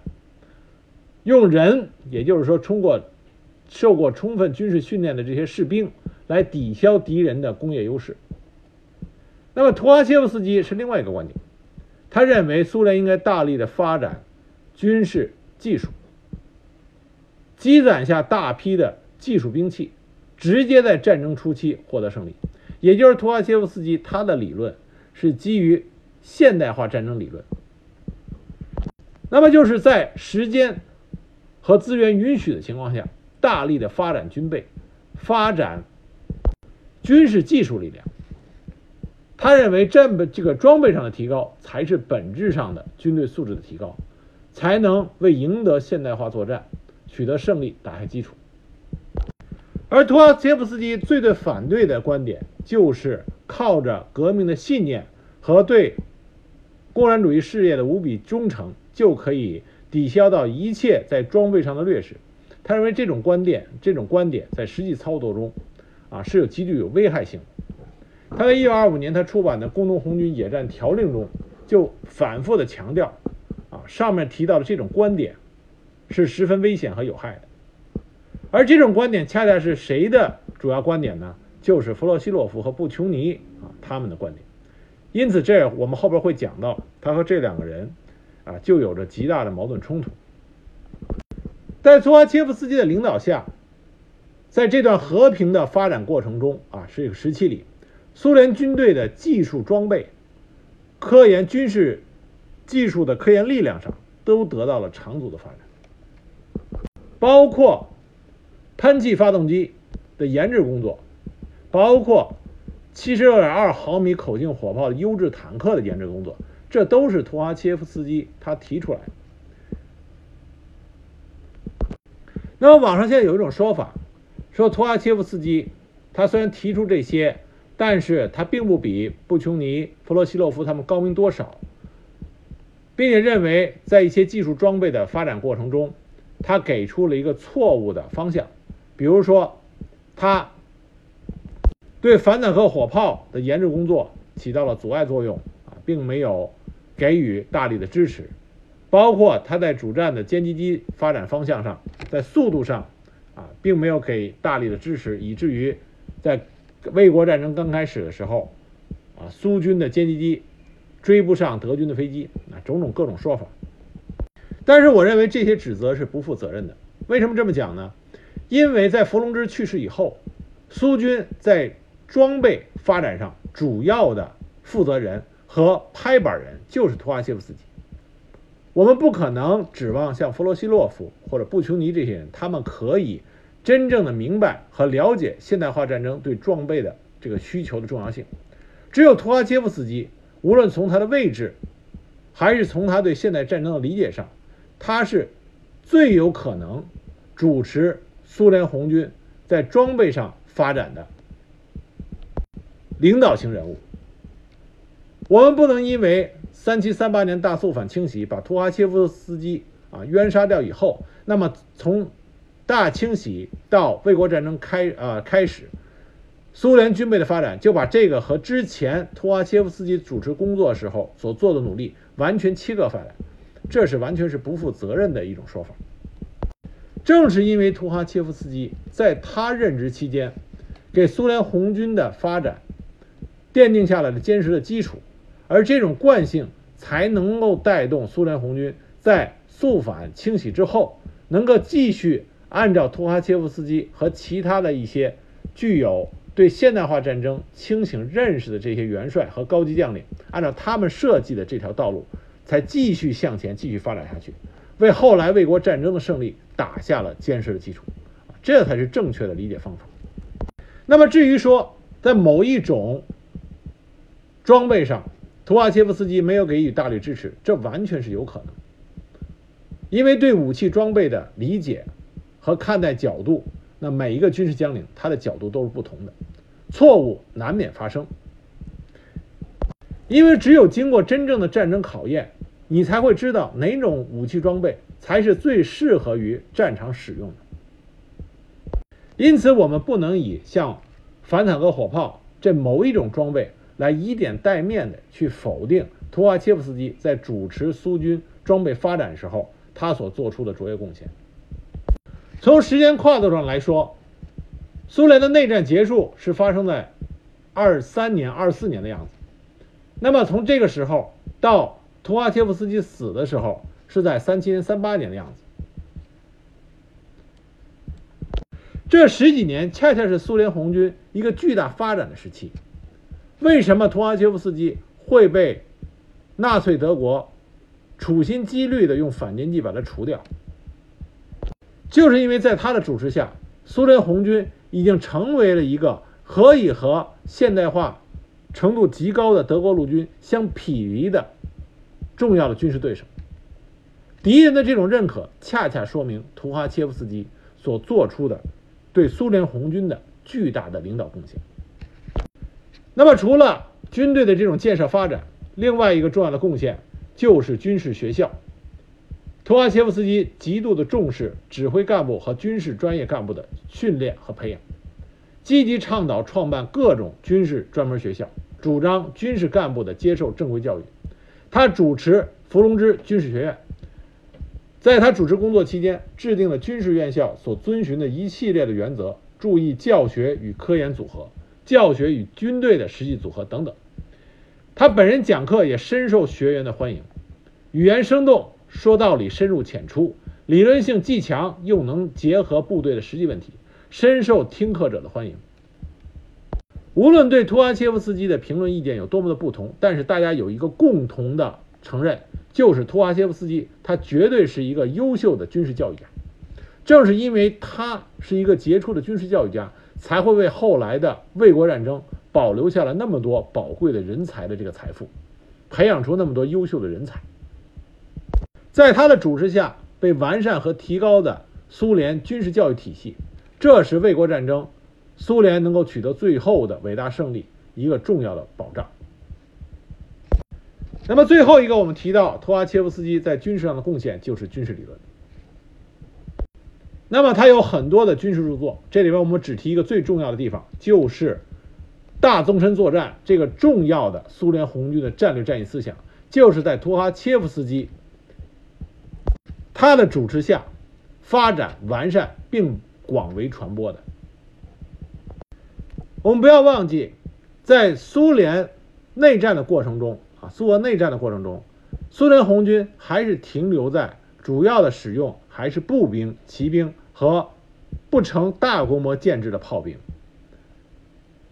用人，也就是说，通过受过充分军事训练的这些士兵来抵消敌人的工业优势。那么，图哈切夫斯基是另外一个观点，他认为苏联应该大力的发展军事技术，积攒下大批的技术兵器，直接在战争初期获得胜利。也就是图哈切夫斯基他的理论是基于。现代化战争理论，那么就是在时间和资源允许的情况下，大力的发展军备，发展军事技术力量。他认为，这这个装备上的提高，才是本质上的军队素质的提高，才能为赢得现代化作战取得胜利打下基础。而图哈切夫斯基最最反对的观点，就是靠着革命的信念和对。共产主义事业的无比忠诚，就可以抵消到一切在装备上的劣势。他认为这种观点，这种观点在实际操作中，啊是有极具有危害性的。他在1925年他出版的《工农红军野战条令》中，就反复的强调，啊上面提到的这种观点，是十分危险和有害的。而这种观点恰恰是谁的主要观点呢？就是弗洛西洛夫和布琼尼啊他们的观点。因此，这我们后边会讲到，他和这两个人，啊，就有着极大的矛盾冲突。在苏哈切夫斯基的领导下，在这段和平的发展过程中，啊，是一个时期里，苏联军队的技术装备、科研军事技术的科研力量上，都得到了长足的发展，包括喷气发动机的研制工作，包括。七十六点二毫米口径火炮的优质坦克的研制工作，这都是图哈切夫斯基他提出来的。那么网上现在有一种说法，说图哈切夫斯基他虽然提出这些，但是他并不比布琼尼、弗洛西洛夫他们高明多少，并且认为在一些技术装备的发展过程中，他给出了一个错误的方向，比如说他。对反坦克火炮的研制工作起到了阻碍作用啊，并没有给予大力的支持，包括他在主战的歼击机发展方向上，在速度上啊，并没有给大力的支持，以至于在卫国战争刚开始的时候啊，苏军的歼击机追不上德军的飞机啊，种种各种说法。但是我认为这些指责是不负责任的。为什么这么讲呢？因为在伏龙芝去世以后，苏军在装备发展上主要的负责人和拍板人就是图哈切夫斯基。我们不可能指望像弗洛西洛夫或者布琼尼这些人，他们可以真正的明白和了解现代化战争对装备的这个需求的重要性。只有图哈切夫斯基，无论从他的位置，还是从他对现代战争的理解上，他是最有可能主持苏联红军在装备上发展的。领导型人物，我们不能因为三七三八年大肃反清洗把图哈切夫斯基啊冤杀掉以后，那么从大清洗到卫国战争开啊开始，苏联军备的发展就把这个和之前图哈切夫斯基主持工作时候所做的努力完全切割开来，这是完全是不负责任的一种说法。正是因为图哈切夫斯基在他任职期间给苏联红军的发展。奠定下来的坚实的基础，而这种惯性才能够带动苏联红军在肃反清洗之后，能够继续按照图哈切夫斯基和其他的一些具有对现代化战争清醒认识的这些元帅和高级将领，按照他们设计的这条道路，才继续向前，继续发展下去，为后来卫国战争的胜利打下了坚实的基础。这才是正确的理解方法。那么，至于说在某一种装备上，图瓦切夫斯基没有给予大力支持，这完全是有可能。因为对武器装备的理解和看待角度，那每一个军事将领他的角度都是不同的，错误难免发生。因为只有经过真正的战争考验，你才会知道哪种武器装备才是最适合于战场使用的。因此，我们不能以像反坦克火炮这某一种装备来以点带面的去否定图瓦切夫斯基在主持苏军装备发展时候他所做出的卓越贡献。从时间跨度上来说，苏联的内战结束是发生在二三年、二四年的样子。那么从这个时候到图哈切夫斯基死的时候，是在三七年、三八年的样子。这十几年恰恰是苏联红军一个巨大发展的时期。为什么图哈切夫斯基会被纳粹德国处心积虑的用反间计把他除掉？就是因为在他的主持下，苏联红军已经成为了一个可以和现代化程度极高的德国陆军相匹敌的重要的军事对手。敌人的这种认可，恰恰说明图哈切夫斯基所做出的。对苏联红军的巨大的领导贡献。那么，除了军队的这种建设发展，另外一个重要的贡献就是军事学校。图哈切夫斯基极度的重视指挥干部和军事专业干部的训练和培养，积极倡导创办各种军事专门学校，主张军事干部的接受正规教育。他主持伏龙芝军事学院。在他主持工作期间，制定了军事院校所遵循的一系列的原则，注意教学与科研组合、教学与军队的实际组合等等。他本人讲课也深受学员的欢迎，语言生动，说道理深入浅出，理论性既强又能结合部队的实际问题，深受听课者的欢迎。无论对图哈切夫斯基的评论意见有多么的不同，但是大家有一个共同的承认。就是图哈切夫斯基，他绝对是一个优秀的军事教育家。正是因为他是一个杰出的军事教育家，才会为后来的卫国战争保留下了那么多宝贵的人才的这个财富，培养出那么多优秀的人才。在他的主持下，被完善和提高的苏联军事教育体系，这是卫国战争苏联能够取得最后的伟大胜利一个重要的保障。那么最后一个，我们提到图哈切夫斯基在军事上的贡献就是军事理论。那么他有很多的军事著作，这里边我们只提一个最重要的地方，就是大纵深作战这个重要的苏联红军的战略战役思想，就是在图哈切夫斯基他的主持下发展完善并广为传播的。我们不要忘记，在苏联内战的过程中啊。苏俄内战的过程中，苏联红军还是停留在主要的使用还是步兵、骑兵和不成大规模建制的炮兵。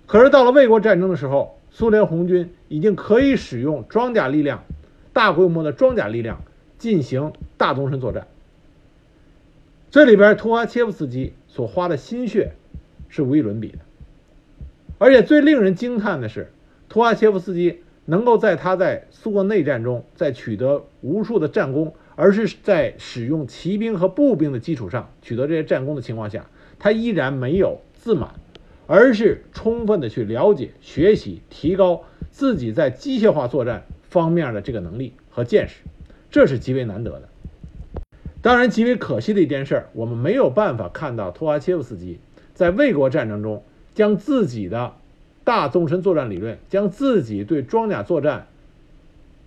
可是到了卫国战争的时候，苏联红军已经可以使用装甲力量、大规模的装甲力量进行大纵深作战。这里边图哈切夫斯基所花的心血是无与伦比的，而且最令人惊叹的是，图哈切夫斯基。能够在他在苏俄内战中在取得无数的战功，而是在使用骑兵和步兵的基础上取得这些战功的情况下，他依然没有自满，而是充分的去了解、学习、提高自己在机械化作战方面的这个能力和见识，这是极为难得的。当然，极为可惜的一件事，我们没有办法看到托哈切夫斯基在卫国战争中将自己的。大纵深作战理论将自己对装甲作战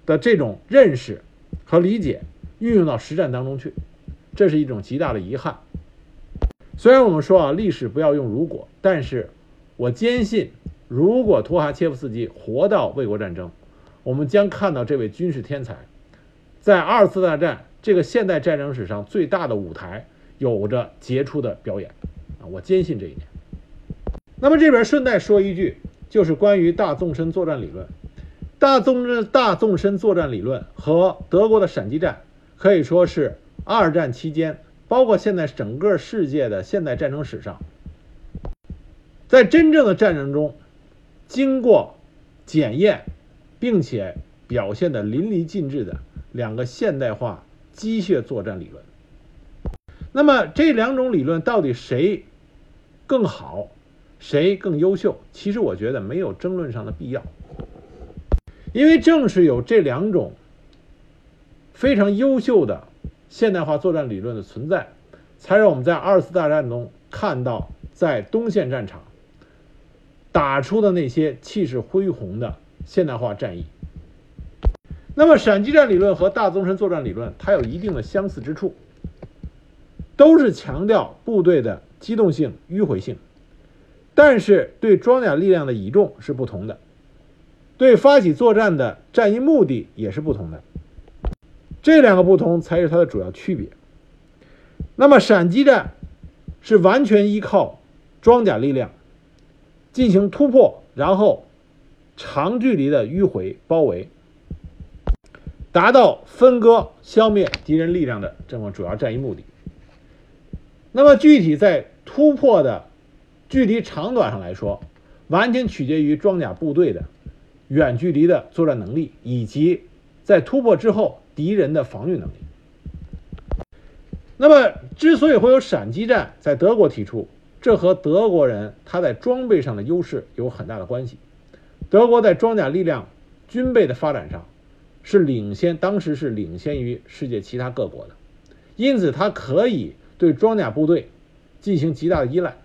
的这种认识和理解运用到实战当中去，这是一种极大的遗憾。虽然我们说啊，历史不要用如果，但是我坚信，如果图哈切夫斯基活到卫国战争，我们将看到这位军事天才在二次大战这个现代战争史上最大的舞台，有着杰出的表演啊，我坚信这一点。那么这边顺带说一句，就是关于大纵深作战理论。大纵深大纵深作战理论和德国的闪击战可以说是二战期间，包括现在整个世界的现代战争史上，在真正的战争中经过检验，并且表现的淋漓尽致的两个现代化机械作战理论。那么这两种理论到底谁更好，谁更优秀？其实我觉得没有争论上的必要。因为正是有这两种非常优秀的现代化作战理论的存在，才让我们在二次大战中看到在东线战场打出的那些气势恢宏的现代化战役。那么，闪击战理论和大纵深作战理论它有一定的相似之处，都是强调部队的机动性、迂回性，但是对装甲力量的倚重是不同的。对发起作战的战役目的也是不同的，这两个不同才是它的主要区别。那么闪击战是完全依靠装甲力量进行突破，然后长距离的迂回包围，达到分割消灭敌人力量的这么主要战役目的。那么具体在突破的距离长短上来说，完全取决于装甲部队的。远距离的作战能力，以及在突破之后敌人的防御能力。那么，之所以会有闪击战在德国提出，这和德国人他在装备上的优势有很大的关系。德国在装甲力量、军备的发展上是领先，当时是领先于世界其他各国的，因此它可以对装甲部队进行极大的依赖。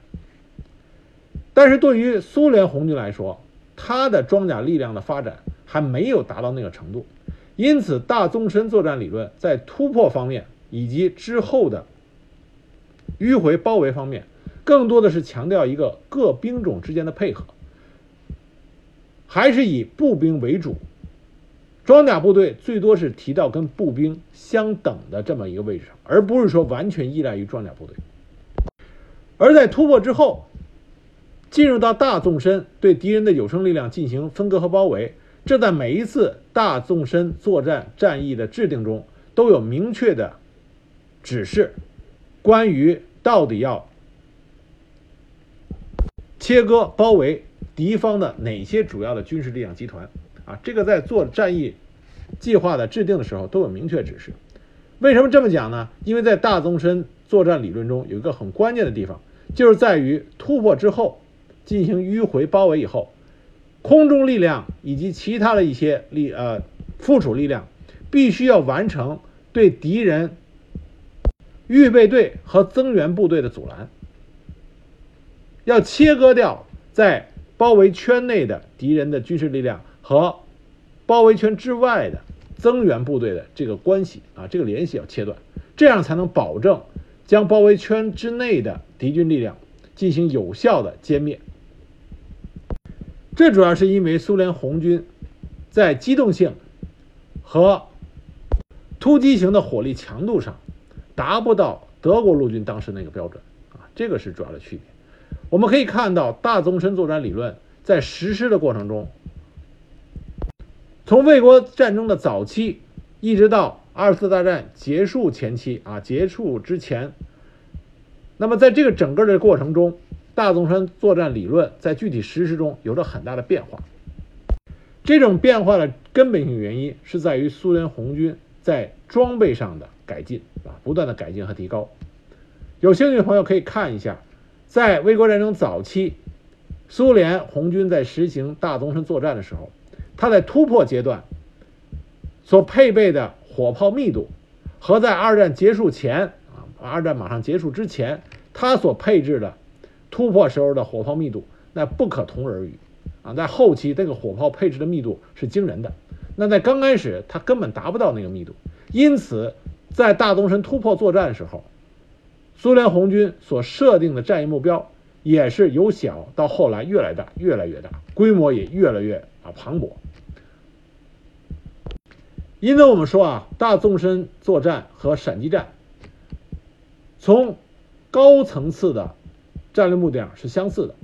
但是对于苏联红军来说，它的装甲力量的发展还没有达到那个程度，因此大纵深作战理论在突破方面以及之后的迂回包围方面，更多的是强调一个各兵种之间的配合，还是以步兵为主，装甲部队最多是提到跟步兵相等的这么一个位置上，而不是说完全依赖于装甲部队，而在突破之后。进入到大纵深，对敌人的有生力量进行分割和包围，这在每一次大纵深作战战役的制定中都有明确的指示，关于到底要切割包围敌方的哪些主要的军事力量集团啊，这个在做战役计划的制定的时候都有明确指示。为什么这么讲呢？因为在大纵深作战理论中有一个很关键的地方，就是在于突破之后。进行迂回包围以后，空中力量以及其他的一些力呃附属力量，必须要完成对敌人预备队和增援部队的阻拦，要切割掉在包围圈内的敌人的军事力量和包围圈之外的增援部队的这个关系啊，这个联系要切断，这样才能保证将包围圈之内的敌军力量进行有效的歼灭。这主要是因为苏联红军在机动性和突击型的火力强度上达不到德国陆军当时那个标准啊，这个是主要的区别。我们可以看到大纵深作战理论在实施的过程中，从卫国战争的早期一直到二次大战结束前期啊，结束之前，那么在这个整个的过程中。大纵深作战理论在具体实施中有着很大的变化，这种变化的根本性原因是在于苏联红军在装备上的改进啊，不断的改进和提高。有兴趣的朋友可以看一下，在卫国战争早期，苏联红军在实行大纵深作战的时候，它在突破阶段所配备的火炮密度，和在二战结束前啊，二战马上结束之前，它所配置的。突破时候的火炮密度那不可同日而语。啊，在后期这个火炮配置的密度是惊人的，那在刚开始它根本达不到那个密度，因此在大东深突破作战的时候，苏联红军所设定的战役目标也是由小到后来越来越大越来越大，规模也越来越啊磅礴。因此我们说啊，大纵深作战和闪击战从高层次的战略目的上是相似的，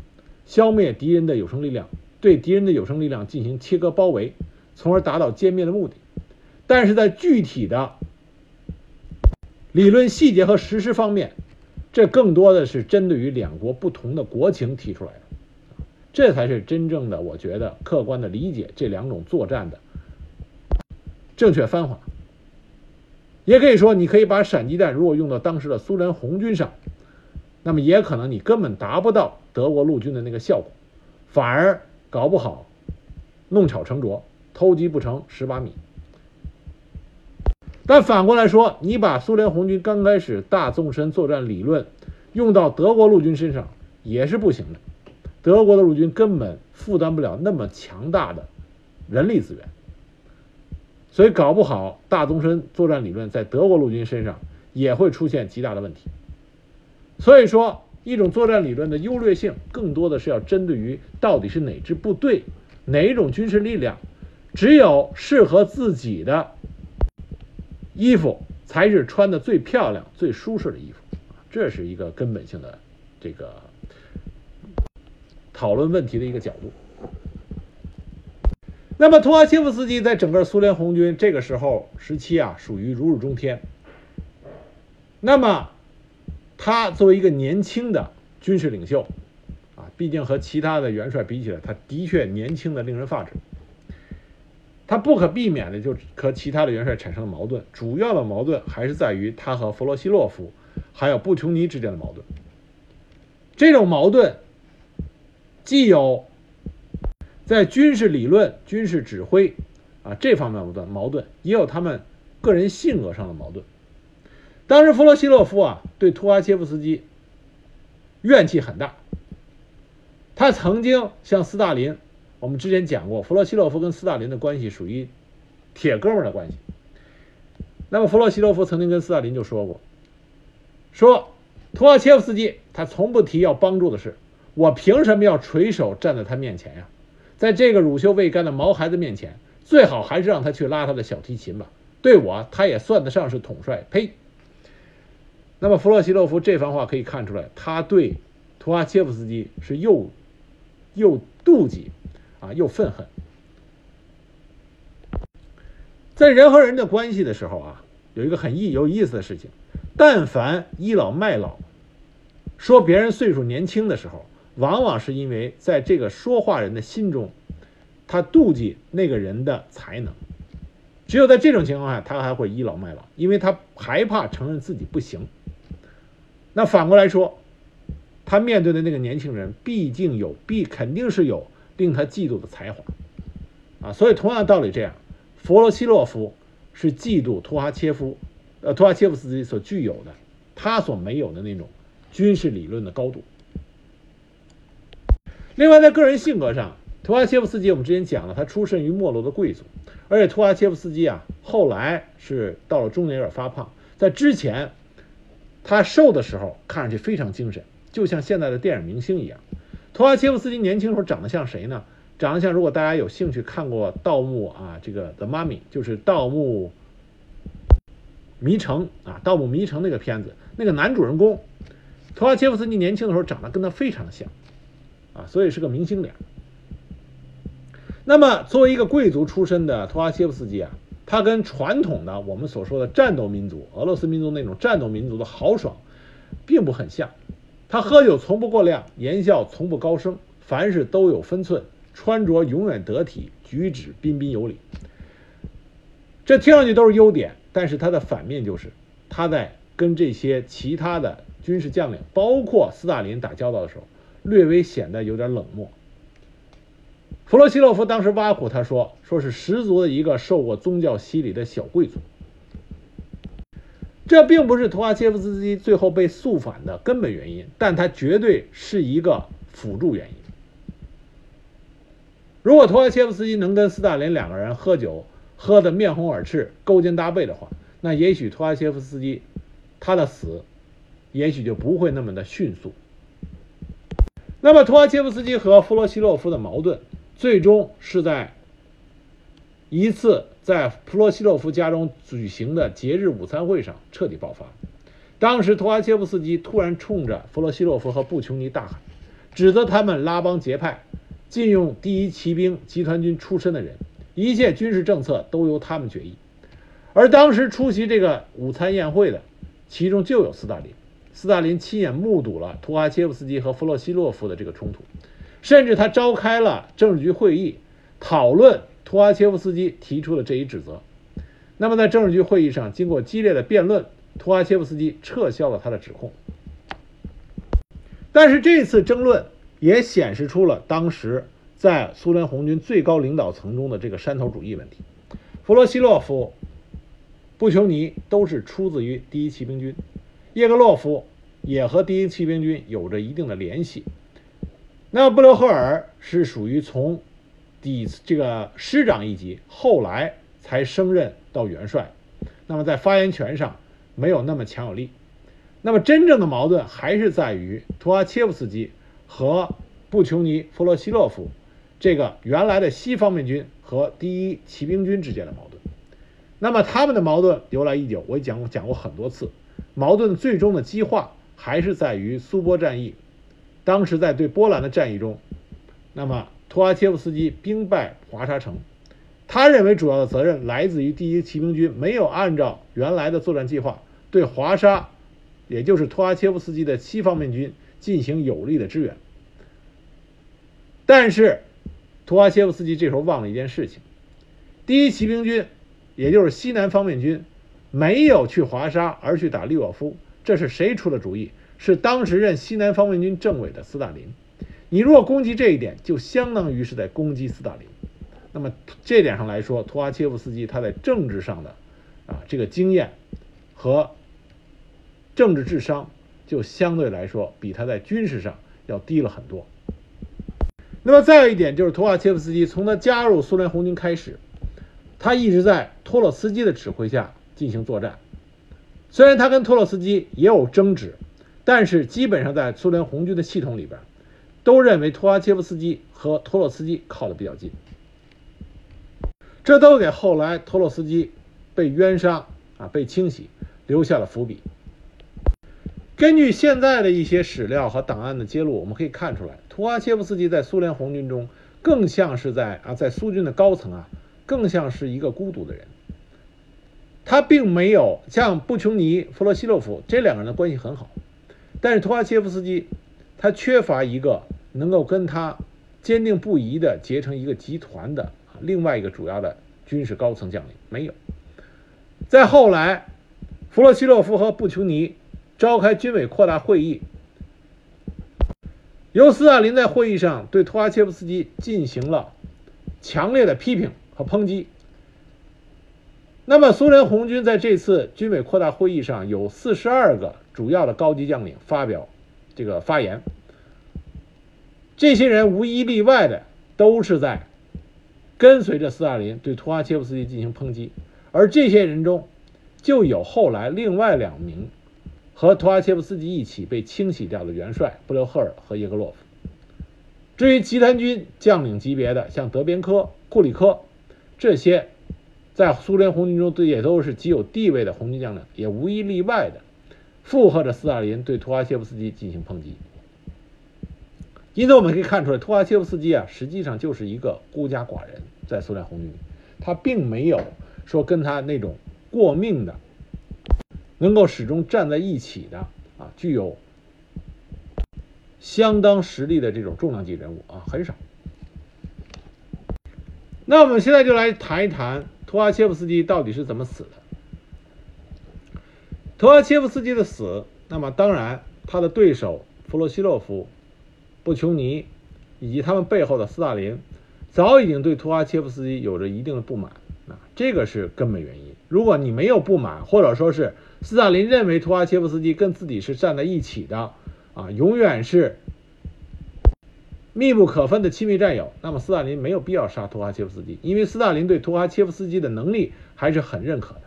消灭敌人的有生力量，对敌人的有生力量进行切割包围，从而达到歼灭的目的。但是在具体的理论细节和实施方面，这更多的是针对于两国不同的国情提出来的，这才是真正的我觉得客观的理解这两种作战的正确方法。也可以说，你可以把闪击弹如果用到当时的苏联红军上，那么也可能你根本达不到德国陆军的那个效果，反而搞不好弄巧成拙，偷鸡不成蚀把米。但反过来说，你把苏联红军刚开始大纵深作战理论用到德国陆军身上也是不行的，德国的陆军根本负担不了那么强大的人力资源。所以搞不好，大纵深作战理论在德国陆军身上也会出现极大的问题。所以说，一种作战理论的优劣性，更多的是要针对于到底是哪支部队、哪一种军事力量，只有适合自己的衣服才是穿的最漂亮、最舒适的衣服。这是一个根本性的这个讨论问题的一个角度。那么，图哈切夫斯基在整个苏联红军这个时候时期啊，属于如日中天。那么，他作为一个年轻的军事领袖，啊，毕竟和其他的元帅比起来，他的确年轻的令人发指。他不可避免的就和其他的元帅产生了矛盾，主要的矛盾还是在于他和弗洛西洛夫还有布琼尼之间的矛盾。这种矛盾既有。在军事理论、军事指挥啊这方面矛盾，矛盾也有他们个人性格上的矛盾。当时弗洛西洛夫啊对图哈切夫斯基怨气很大，他曾经向斯大林，我们之前讲过，弗洛西洛夫跟斯大林的关系属于铁哥们的关系。那么弗洛西洛夫曾经跟斯大林就说过，说图哈切夫斯基他从不提要帮助的事，我凭什么要垂手站在他面前呀？在这个乳臭未干的毛孩子面前，最好还是让他去拉他的小提琴吧。对我，他也算得上是统帅。呸！那么弗洛西洛夫这番话可以看出来，他对图哈切夫斯基是又又妒忌啊，又愤恨。在人和人的关系的时候啊，有一个很意有意思的事情：但凡倚老卖老，说别人岁数年轻的时候。往往是因为在这个说话人的心中，他妒忌那个人的才能，只有在这种情况下，他还会倚老卖老，因为他害怕承认自己不行。那反过来说，他面对的那个年轻人，毕竟有必肯定是有令他嫉妒的才华，啊，所以同样道理这样，弗罗西洛夫是嫉妒图哈切夫，呃，图哈切夫斯基所具有的，他所没有的那种军事理论的高度。另外，在个人性格上，图哈切夫斯基我们之前讲了，他出身于没落的贵族，而且图哈切夫斯基啊，后来是到了中年有点发胖，在之前他瘦的时候看上去非常精神，就像现在的电影明星一样。图哈切夫斯基年轻时候长得像谁呢？长得像如果大家有兴趣看过《盗墓》啊，这个《The Mummy》就是《盗墓迷城》啊，《盗墓迷城》那个片子，那个男主人公图哈切夫斯基年轻的时候长得跟他非常像。啊，所以是个明星脸。那么，作为一个贵族出身的托阿切夫斯基啊，他跟传统的我们所说的战斗民族、俄罗斯民族那种战斗民族的豪爽，并不很像。他喝酒从不过量，言笑从不高声，凡事都有分寸，穿着永远得体，举止彬彬有礼。这听上去都是优点，但是他的反面就是，他在跟这些其他的军事将领，包括斯大林打交道的时候。略微显得有点冷漠。弗洛西洛夫当时挖苦他说：“说是十足的一个受过宗教洗礼的小贵族。”这并不是图哈切夫斯基最后被肃反的根本原因，但他绝对是一个辅助原因。如果图哈切夫斯基能跟斯大林两个人喝酒喝得面红耳赤、勾肩搭背的话，那也许图哈切夫斯基他的死也许就不会那么的迅速。那么，图哈切夫斯基和弗罗西洛夫的矛盾，最终是在一次在弗罗西洛夫家中举行的节日午餐会上彻底爆发。当时图哈切夫斯基突然冲着弗洛西洛夫和布琼尼大喊，指责他们拉帮结派，禁用第一骑兵集团军出身的人，一切军事政策都由他们决议。而当时出席这个午餐宴会的，其中就有斯大林。斯大林亲眼目睹了图哈切夫斯基和弗洛西洛夫的这个冲突，甚至他召开了政治局会议，讨论图哈切夫斯基提出的这一指责。那么在政治局会议上，经过激烈的辩论。图哈切夫斯基撤销了他的指控，但是这次争论也显示出了当时在苏联红军最高领导层中的这个山头主义问题。弗罗西洛夫、布琼尼都是出自于第一骑兵军，叶格洛夫也和第一骑兵军有着一定的联系。那布留赫尔是属于从底这个师长一级，后来才升任到元帅，那么在发言权上。没有那么强有力，那么真正的矛盾还是在于图阿切夫斯基和布琼尼、弗洛西洛夫这个原来的西方面军和第一骑兵军之间的矛盾。那么他们的矛盾由来已久，我讲讲过很多次。矛盾最终的激化还是在于苏波战役，当时在对波兰的战役中，那么图阿切夫斯基兵败华沙城。他认为主要的责任来自于第一骑兵军没有按照原来的作战计划对华沙，也就是图阿切夫斯基的西方面军进行有力的支援。但是，图阿切夫斯基这时候忘了一件事情：第一骑兵军，也就是西南方面军，没有去华沙，而去打利沃夫。这是谁出的主意？是当时任西南方面军政委的斯大林。你若攻击这一点，就相当于是在攻击斯大林。那么这点上来说，图哈切夫斯基他在政治上的啊这个经验和政治智商，就相对来说比他在军事上要低了很多。那么再有一点就是，图哈切夫斯基从他加入苏联红军开始，他一直在托洛斯基的指挥下进行作战。虽然他跟托洛斯基也有争执，但是基本上在苏联红军的系统里边，都认为图哈切夫斯基和托洛斯基靠得比较近。这都给后来托洛斯基被冤杀啊、被清洗留下了伏笔。根据现在的一些史料和档案的揭露，我们可以看出来，图哈切夫斯基在苏联红军中更像是在啊，在苏军的高层啊，更像是一个孤独的人。他并没有像布琼尼、弗洛西洛夫这两个人的关系很好，但是图哈切夫斯基他缺乏一个能够跟他坚定不移的结成一个集团的。另外一个主要的军事高层将领没有。再后来，弗洛西洛夫和布琼尼召开军委扩大会议，由斯大林在会议上对图哈切夫斯基进行了强烈的批评和抨击。那么，苏联红军在这次军委扩大会议上有四十二个主要的高级将领发表这个发言，这些人无一例外的都是在。跟随着斯大林对图哈切夫斯基进行抨击，而这些人中就有后来另外两名和图哈切夫斯基一起被清洗掉的元帅布留赫尔和叶格洛夫。至于集团军将领级别的，像德边科、库里科这些，在苏联红军中对也都是极有地位的红军将领，也无一例外的附和着斯大林对图哈切夫斯基进行抨击。因此，我们可以看出来，图哈切夫斯基啊，实际上就是一个孤家寡人，在苏联红军，他并没有说跟他那种过命的、能够始终站在一起的啊，具有相当实力的这种重量级人物啊，很少。那我们现在就来谈一谈图哈切夫斯基到底是怎么死的。图哈切夫斯基的死，那么当然，他的对手弗洛西洛夫。布琼尼以及他们背后的斯大林，早已经对图哈切夫斯基有着一定的不满啊，这个是根本原因。如果你没有不满，或者说是斯大林认为图哈切夫斯基跟自己是站在一起的啊，永远是密不可分的亲密战友，那么斯大林没有必要杀图哈切夫斯基，因为斯大林对图哈切夫斯基的能力还是很认可的。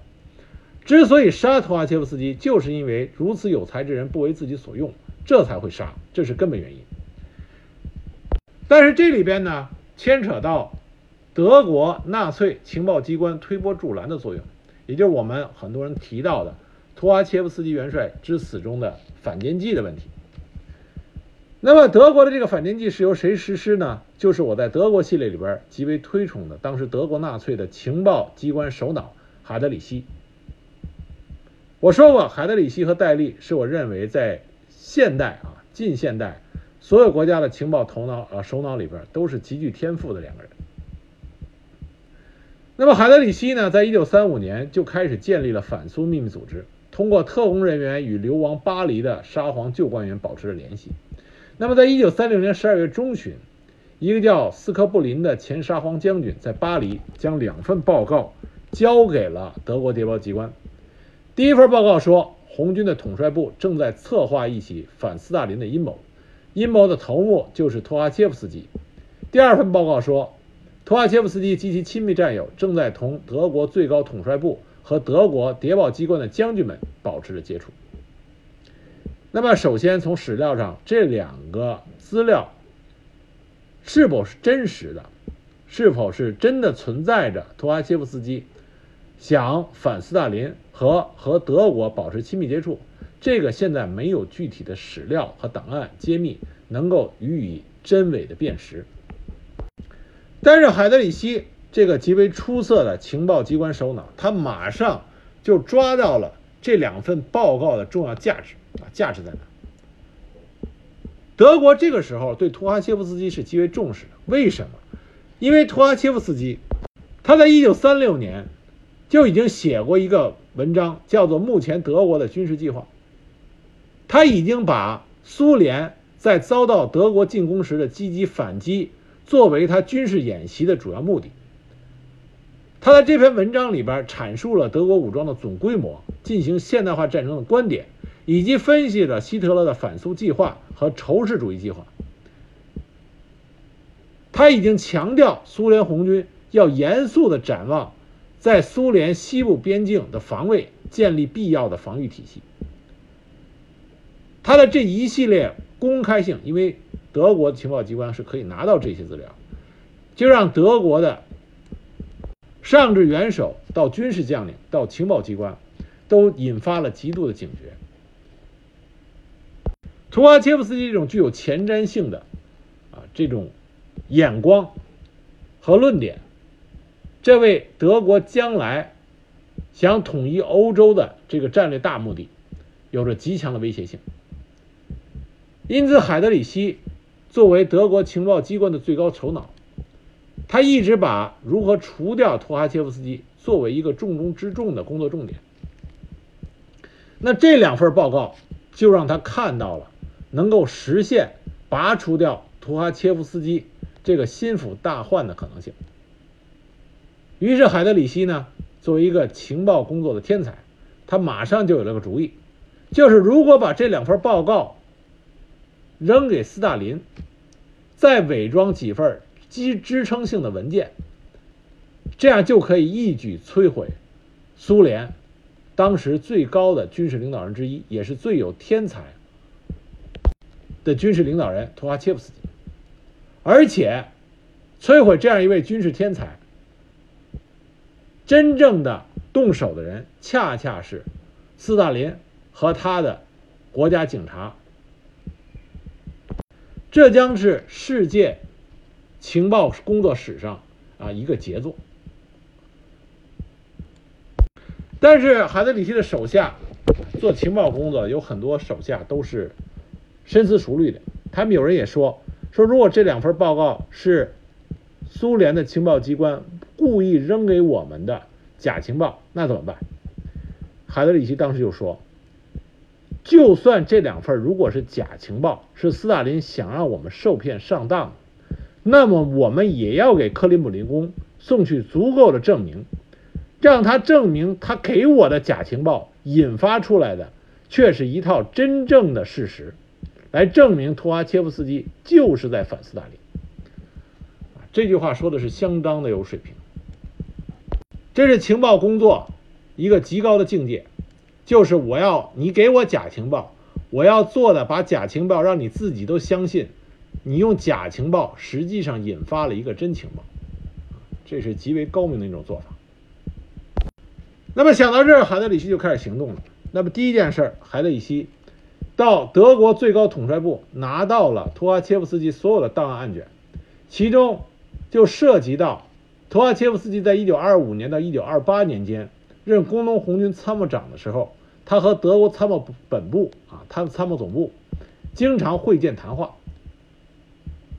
之所以杀图阿切夫斯基，就是因为如此有才之人不为自己所用，这才会杀，这是根本原因。但是这里边呢，牵扯到德国纳粹情报机关推波助澜的作用，也就是我们很多人提到的图阿切夫斯基元帅之死中的反间计的问题。那么德国的这个反间计是由谁实施呢？就是我在德国系列里边极为推崇的，当时德国纳粹的情报机关首脑海德里希。我说过，海德里希和戴笠是我认为在现代啊近现代所有国家的情报头脑啊首脑里边都是极具天赋的两个人。那么海德里希呢，在一九三五年就开始建立了反苏秘密组织，通过特工人员与流亡巴黎的沙皇旧官员保持着联系。那么，在一九三六年十二月中旬，一个叫斯科布林的前沙皇将军在巴黎将两份报告交给了德国谍报机关。第一份报告说，红军的统帅部正在策划一起反斯大林的阴谋，阴谋的头目就是托阿切夫斯基。第二份报告说，托阿切夫斯基及其亲密战友正在同德国最高统帅部和德国谍报机关的将军们保持着接触。那么，首先从史料上，这两个资料是否是真实的？是否是真的存在着托阿切夫斯基想反斯大林和和德国保持亲密接触？这个现在没有具体的史料和档案揭秘，能够予以真伪的辨识。但是海德里希这个极为出色的情报机关首脑，他马上就抓到了这两份报告的重要价值。啊，价值在哪？德国这个时候对图哈切夫斯基是极为重视的。为什么？因为图哈切夫斯基他在一九三六年就已经写过一个文章，叫做《目前德国的军事计划》。他已经把苏联在遭到德国进攻时的积极反击作为他军事演习的主要目的。他在这篇文章里边阐述了德国武装的总规模、进行现代化战争的观点。以及分析了希特勒的反苏计划和仇视主义计划。他已经强调苏联红军要严肃地展望在苏联西部边境的防卫，建立必要的防御体系。他的这一系列公开性，因为德国的情报机关是可以拿到这些资料，就让德国的上至元首到军事将领到情报机关，都引发了极度的警觉。图哈切夫斯基这种具有前瞻性的啊这种眼光和论点，这为德国将来想统一欧洲的这个战略大目的有着极强的威胁性。因此，海德里希作为德国情报机关的最高首脑，他一直把如何除掉图哈切夫斯基作为一个重中之重的工作重点。那这两份报告就让他看到了。能够实现拔除掉图哈切夫斯基这个心腹大患的可能性。于是海德里希呢，作为一个情报工作的天才，他马上就有了个主意，就是如果把这两份报告扔给斯大林，再伪装几份基支撑性的文件，这样就可以一举摧毁苏联当时最高的军事领导人之一，也是最有天才。的军事领导人图哈切夫斯基，而且摧毁这样一位军事天才，真正的动手的人恰恰是斯大林和他的国家警察，这将是世界情报工作史上啊一个杰作。但是海德里希的手下做情报工作有很多手下都是。深思熟虑的，他们有人也说说，如果这两份报告是苏联的情报机关故意扔给我们的假情报，那怎么办？海德里希当时就说，就算这两份如果是假情报，是斯大林想让我们受骗上当，那么我们也要给克里姆林宫送去足够的证明，让他证明他给我的假情报引发出来的却是一套真正的事实。来证明图哈切夫斯基就是在反斯大林，这句话说的是相当的有水平。这是情报工作一个极高的境界，就是我要你给我假情报，我要做的把假情报让你自己都相信，你用假情报实际上引发了一个真情报，这是极为高明的一种做法。那么想到这儿，海德里希就开始行动了。那么第一件事，海德里希到德国最高统帅部拿到了图哈切夫斯基所有的档案案卷，其中就涉及到图哈切夫斯基在1925年到1928年间任工农红军参谋长的时候，他和德国参谋本部啊，他的参谋总部经常会见谈话。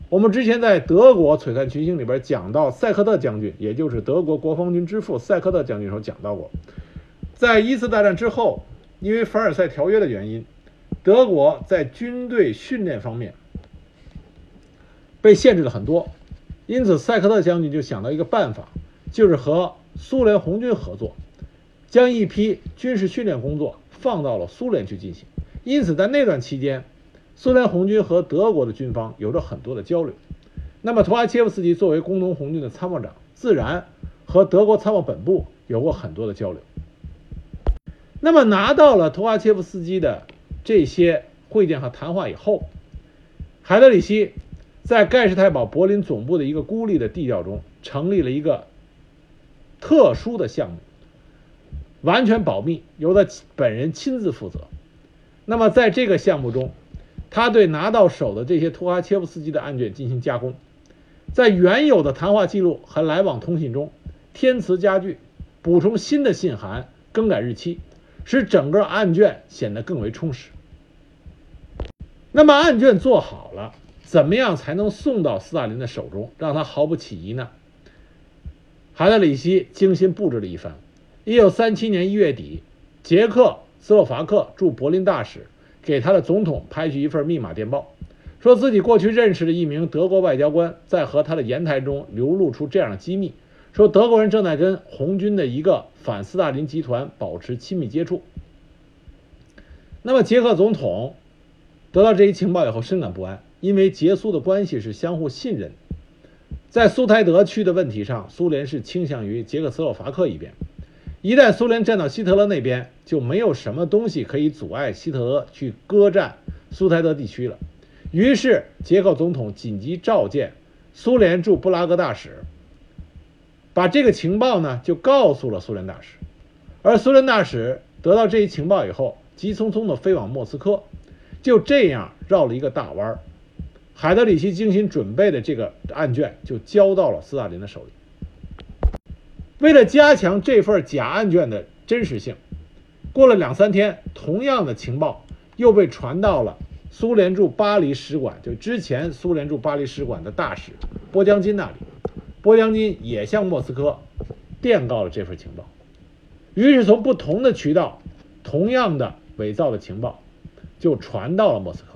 我们之前在德国璀璨群星里边讲到塞克特将军，也就是德国国防军之父塞克特将军时候讲到过，在一次大战之后，因为凡尔赛条约的原因，德国在军队训练方面被限制了很多，因此塞克特将军就想到一个办法，就是和苏联红军合作，将一批军事训练工作放到了苏联去进行。因此在那段期间。苏联红军和德国的军方有着很多的交流，那么图哈切夫斯基作为工农红军的参谋长，自然和德国参谋本部有过很多的交流。那么拿到了图哈切夫斯基的这些会见和谈话以后，海德里希在盖世太保柏林总部的一个孤立的地窖中成立了一个特殊的项目，完全保密，由他本人亲自负责。那么在这个项目中，他对拿到手的这些图哈切夫斯基的案卷进行加工，在原有的谈话记录和来往通信中添词加句，补充新的信函，更改日期，使整个案卷显得更为充实。那么案卷做好了，怎么样才能送到斯大林的手中，让他毫不起疑呢？海德里希精心布置了一番。一九三七年一月底，捷克斯洛伐克驻柏林大使。给他的总统拍去一份密码电报，说自己过去认识的一名德国外交官在和他的言谈中流露出这样的机密，说德国人正在跟红军的一个反斯大林集团保持亲密接触。那么捷克总统得到这一情报以后深感不安，因为捷苏的关系是相互信任，在苏台德区的问题上，苏联是倾向于捷克斯洛伐克一边。一旦苏联站到希特勒那边，就没有什么东西可以阻碍希特勒去割占苏台德地区了。于是，捷克总统紧急召见苏联驻布拉格大使，把这个情报呢就告诉了苏联大使。而苏联大使得到这一情报以后，急匆匆地飞往莫斯科，就这样绕了一个大弯儿。海德里希精心准备的这个案卷就交到了斯大林的手里。为了加强这份假案卷的真实性，过了两三天，同样的情报又被传到了苏联驻巴黎使馆，就之前苏联驻巴黎使馆的大使波江金那里。波江金也向莫斯科电告了这份情报。于是，从不同的渠道，同样的伪造的情报就传到了莫斯科。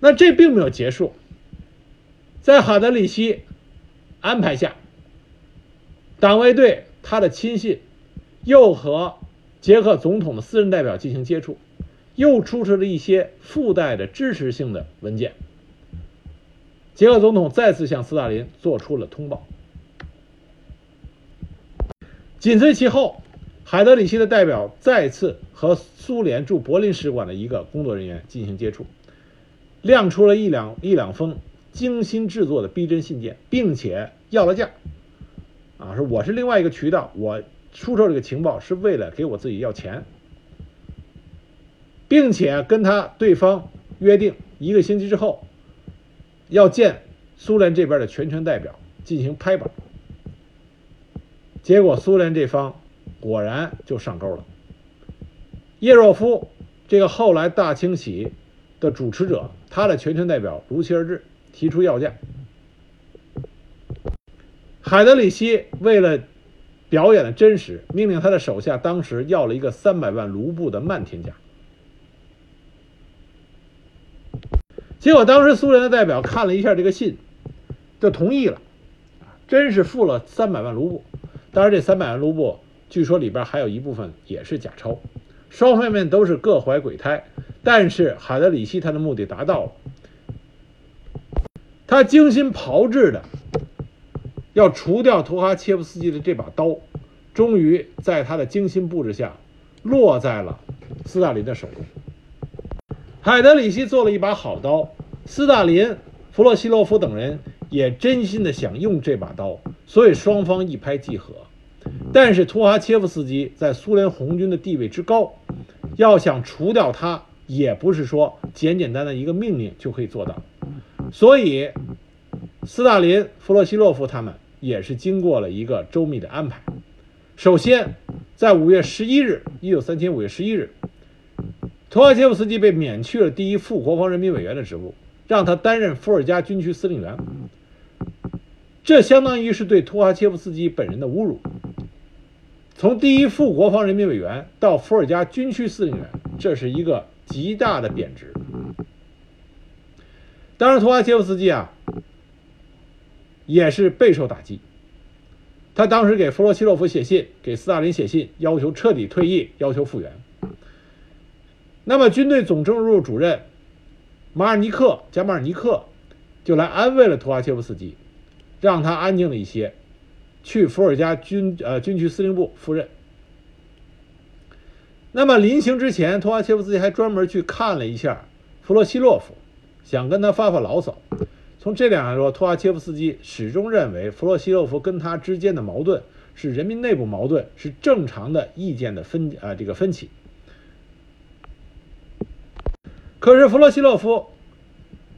那这并没有结束，在哈德里希安排下。党卫队他的亲信又和捷克总统的私人代表进行接触，又出示了一些附带的支持性的文件。捷克总统再次向斯大林做出了通报。紧随其后，海德里希的代表再次和苏联驻柏林使馆的一个工作人员进行接触，亮出了一两一两封精心制作的逼真信件，并且要了价。啊，说我是另外一个渠道，我出售这个情报是为了给我自己要钱，并且跟他对方约定一个星期之后要见苏联这边的全权代表进行拍板。结果苏联这方果然就上钩了。叶若夫这个后来大清洗的主持者，他的全权代表如期而至，提出要价。海德里希为了表演的真实，命令他的手下当时要了一个三百万卢布的漫天价。结果当时苏联的代表看了一下这个信，就同意了，真是付了三百万卢布。当然，这三百万卢布据说里边还有一部分也是假钞。双方面都是各怀鬼胎，但是海德里希他的目的达到了，他精心炮制的。要除掉图哈切夫斯基的这把刀，终于在他的精心布置下，落在了斯大林的手中。海德里希做了一把好刀，斯大林、弗洛西洛夫等人也真心的想用这把刀，所以双方一拍即合。但是图哈切夫斯基在苏联红军的地位之高，要想除掉他，也不是说简简单单一个命令就可以做到。所以，斯大林、弗洛西洛夫他们也是经过了一个周密的安排。首先，在五月十一日，一九三七年五月十一日，图哈切夫斯基被免去了第一副国防人民委员的职务，让他担任伏尔加军区司令员。这相当于是对图哈切夫斯基本人的侮辱。从第一副国防人民委员到伏尔加军区司令员，这是一个极大的贬值。当然，图哈切夫斯基啊，也是备受打击。他当时给弗洛西洛夫写信，给斯大林写信，要求彻底退役，要求复员。那么，军队总政治部主任马尔尼克加马尔尼克就来安慰了图哈切夫斯基，让他安静了一些，去伏尔加军呃军区司令部赴任。那么临行之前，图哈切夫斯基还专门去看了一下弗洛西洛夫，想跟他发发牢骚。从这点来说，托阿切夫斯基始终认为弗洛西洛夫跟他之间的矛盾是人民内部矛盾，是正常的意见的分啊这个分歧。可是弗洛西洛夫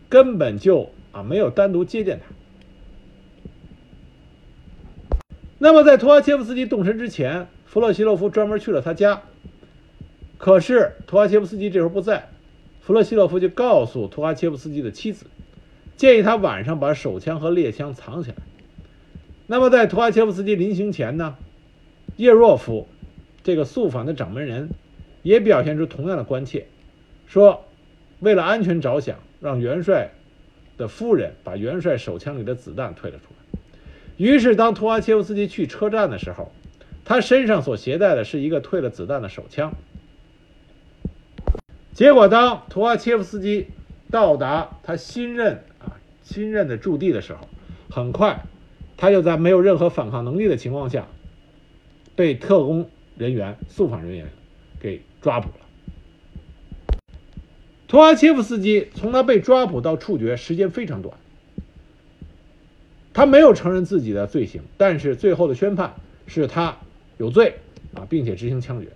根本就啊没有单独接见他。那么在托阿切夫斯基动身之前，弗洛西洛夫专门去了他家。可是托阿切夫斯基这时候不在，弗洛西洛夫就告诉托阿切夫斯基的妻子。建议他晚上把手枪和猎枪藏起来。那么，在图哈切夫斯基临行前呢，叶若夫这个肃反的掌门人也表现出同样的关切，说为了安全着想，让元帅的夫人把元帅手枪里的子弹退了出来。于是，当图哈切夫斯基去车站的时候，他身上所携带的是一个退了子弹的手枪。结果，当图哈切夫斯基到达他新任啊。新任的驻地的时候，很快，他就在没有任何反抗能力的情况下，被特工人员、肃反人员给抓捕了。图阿切夫斯基从他被抓捕到处决时间非常短，他没有承认自己的罪行，但是最后的宣判是他有罪啊，并且执行枪决。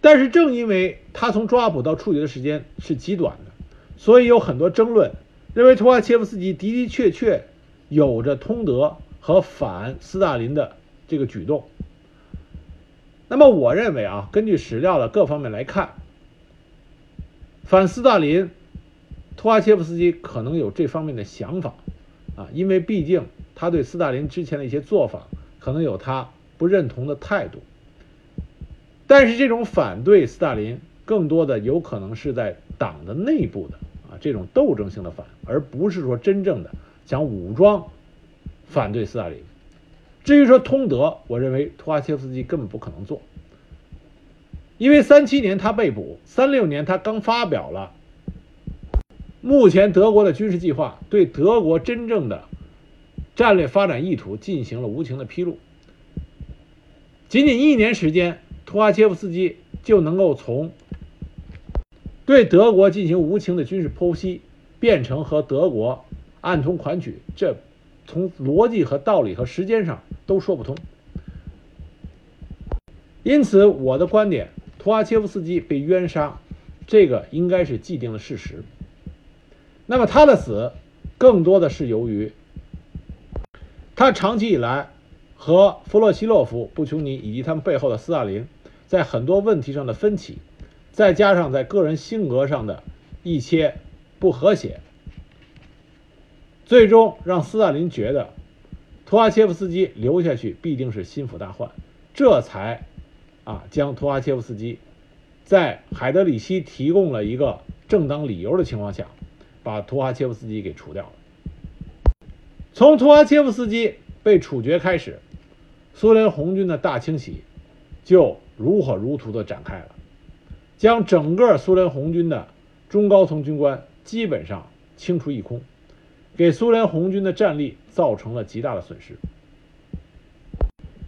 但是正因为他从抓捕到处决的时间是极短的。所以有很多争论，认为图哈切夫斯基的的确确有着通德和反斯大林的这个举动。那么我认为啊，根据史料的各方面来看，反斯大林，图哈切夫斯基可能有这方面的想法啊，因为毕竟他对斯大林之前的一些做法可能有他不认同的态度。但是这种反对斯大林，更多的有可能是在党的内部的啊。这种斗争性的反，而不是说真正的想武装反对斯大林。至于说通德，我认为图哈切夫斯基根本不可能做，因为三七年他被捕，三六年他刚发表了目前德国的军事计划，对德国真正的战略发展意图进行了无情的披露。仅仅一年时间，图哈切夫斯基就能够从。对德国进行无情的军事剖析，变成和德国暗通款曲，这从逻辑和道理和时间上都说不通。因此，我的观点，图哈切夫斯基被冤杀，这个应该是既定的事实。那么他的死，更多的是由于他长期以来和弗洛西洛夫、布琼尼以及他们背后的斯大林在很多问题上的分歧。再加上在个人性格上的一些不和谐，最终让斯大林觉得图哈切夫斯基留下去必定是心腹大患，这才啊将图哈切夫斯基在海德里希提供了一个正当理由的情况下，把图哈切夫斯基给除掉了。从图哈切夫斯基被处决开始，苏联红军的大清洗就如火如荼的展开了。将整个苏联红军的中高层军官基本上清除一空，给苏联红军的战力造成了极大的损失。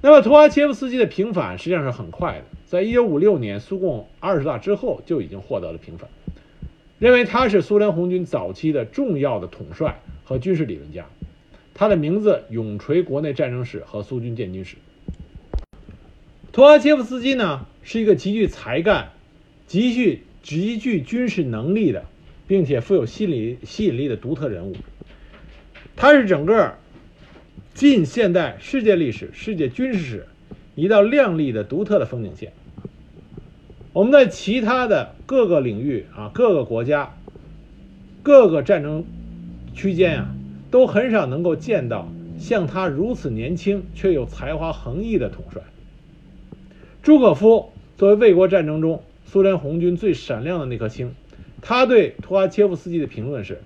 那么图哈切夫斯基的平反实际上是很快的，在一九五六年苏共二十大之后就已经获得了平反，认为他是苏联红军早期的重要的统帅和军事理论家，他的名字永垂国内战争史和苏军建军史。图阿切夫斯基呢是一个极具才干、极具极具军事能力的，并且富有吸引吸引力的独特人物。他是整个近现代世界历史、世界军事史一道亮丽的、独特的风景线。我们在其他的各个领域啊、各个国家、各个战争区间啊，都很少能够见到像他如此年轻却又才华横溢的统帅。朱可夫作为卫国战争中苏联红军最闪亮的那颗星，他对图阿切夫斯基的评论是：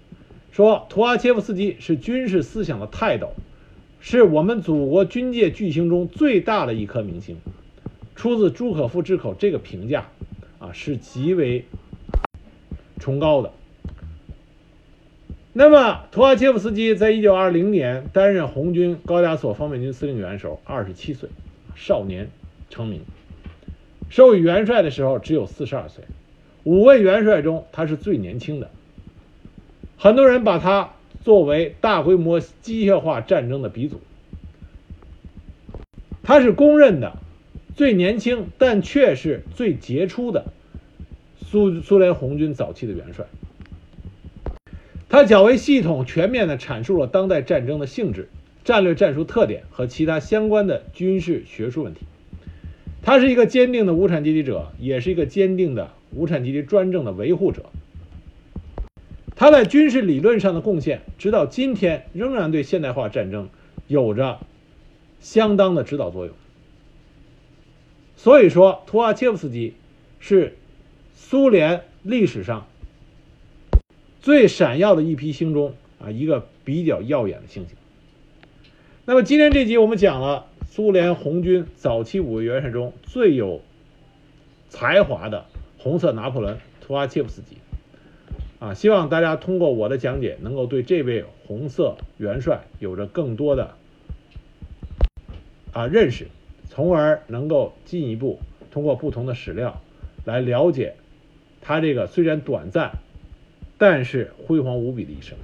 说图阿切夫斯基是军事思想的泰斗，是我们祖国军界巨星中最大的一颗明星。出自朱可夫之口，这个评价啊是极为崇高的。那么，图阿切夫斯基在一九二零年担任红军高加索方面军司令员时候，二十七岁，少年成名。授予元帅的时候只有四十二岁，五位元帅中他是最年轻的。很多人把他作为大规模机械化战争的鼻祖。他是公认的。最年轻，但却是最杰出的苏苏联红军早期的元帅。他较为系统、全面地阐述了当代战争的性质、战略战术特点和其他相关的军事学术问题。他是一个坚定的无产阶级者，也是一个坚定的无产阶级专政的维护者。他在军事理论上的贡献，直到今天仍然对现代化战争有着相当的指导作用。所以说，图阿切夫斯基是苏联历史上最闪耀的一批星中啊一个比较耀眼的星星。那么今天这集我们讲了苏联红军早期五位元帅中最有才华的红色拿破仑图阿切夫斯基啊，希望大家通过我的讲解能够对这位红色元帅有着更多的啊认识。从而能够进一步通过不同的史料来了解他这个虽然短暂，但是辉煌无比的一生。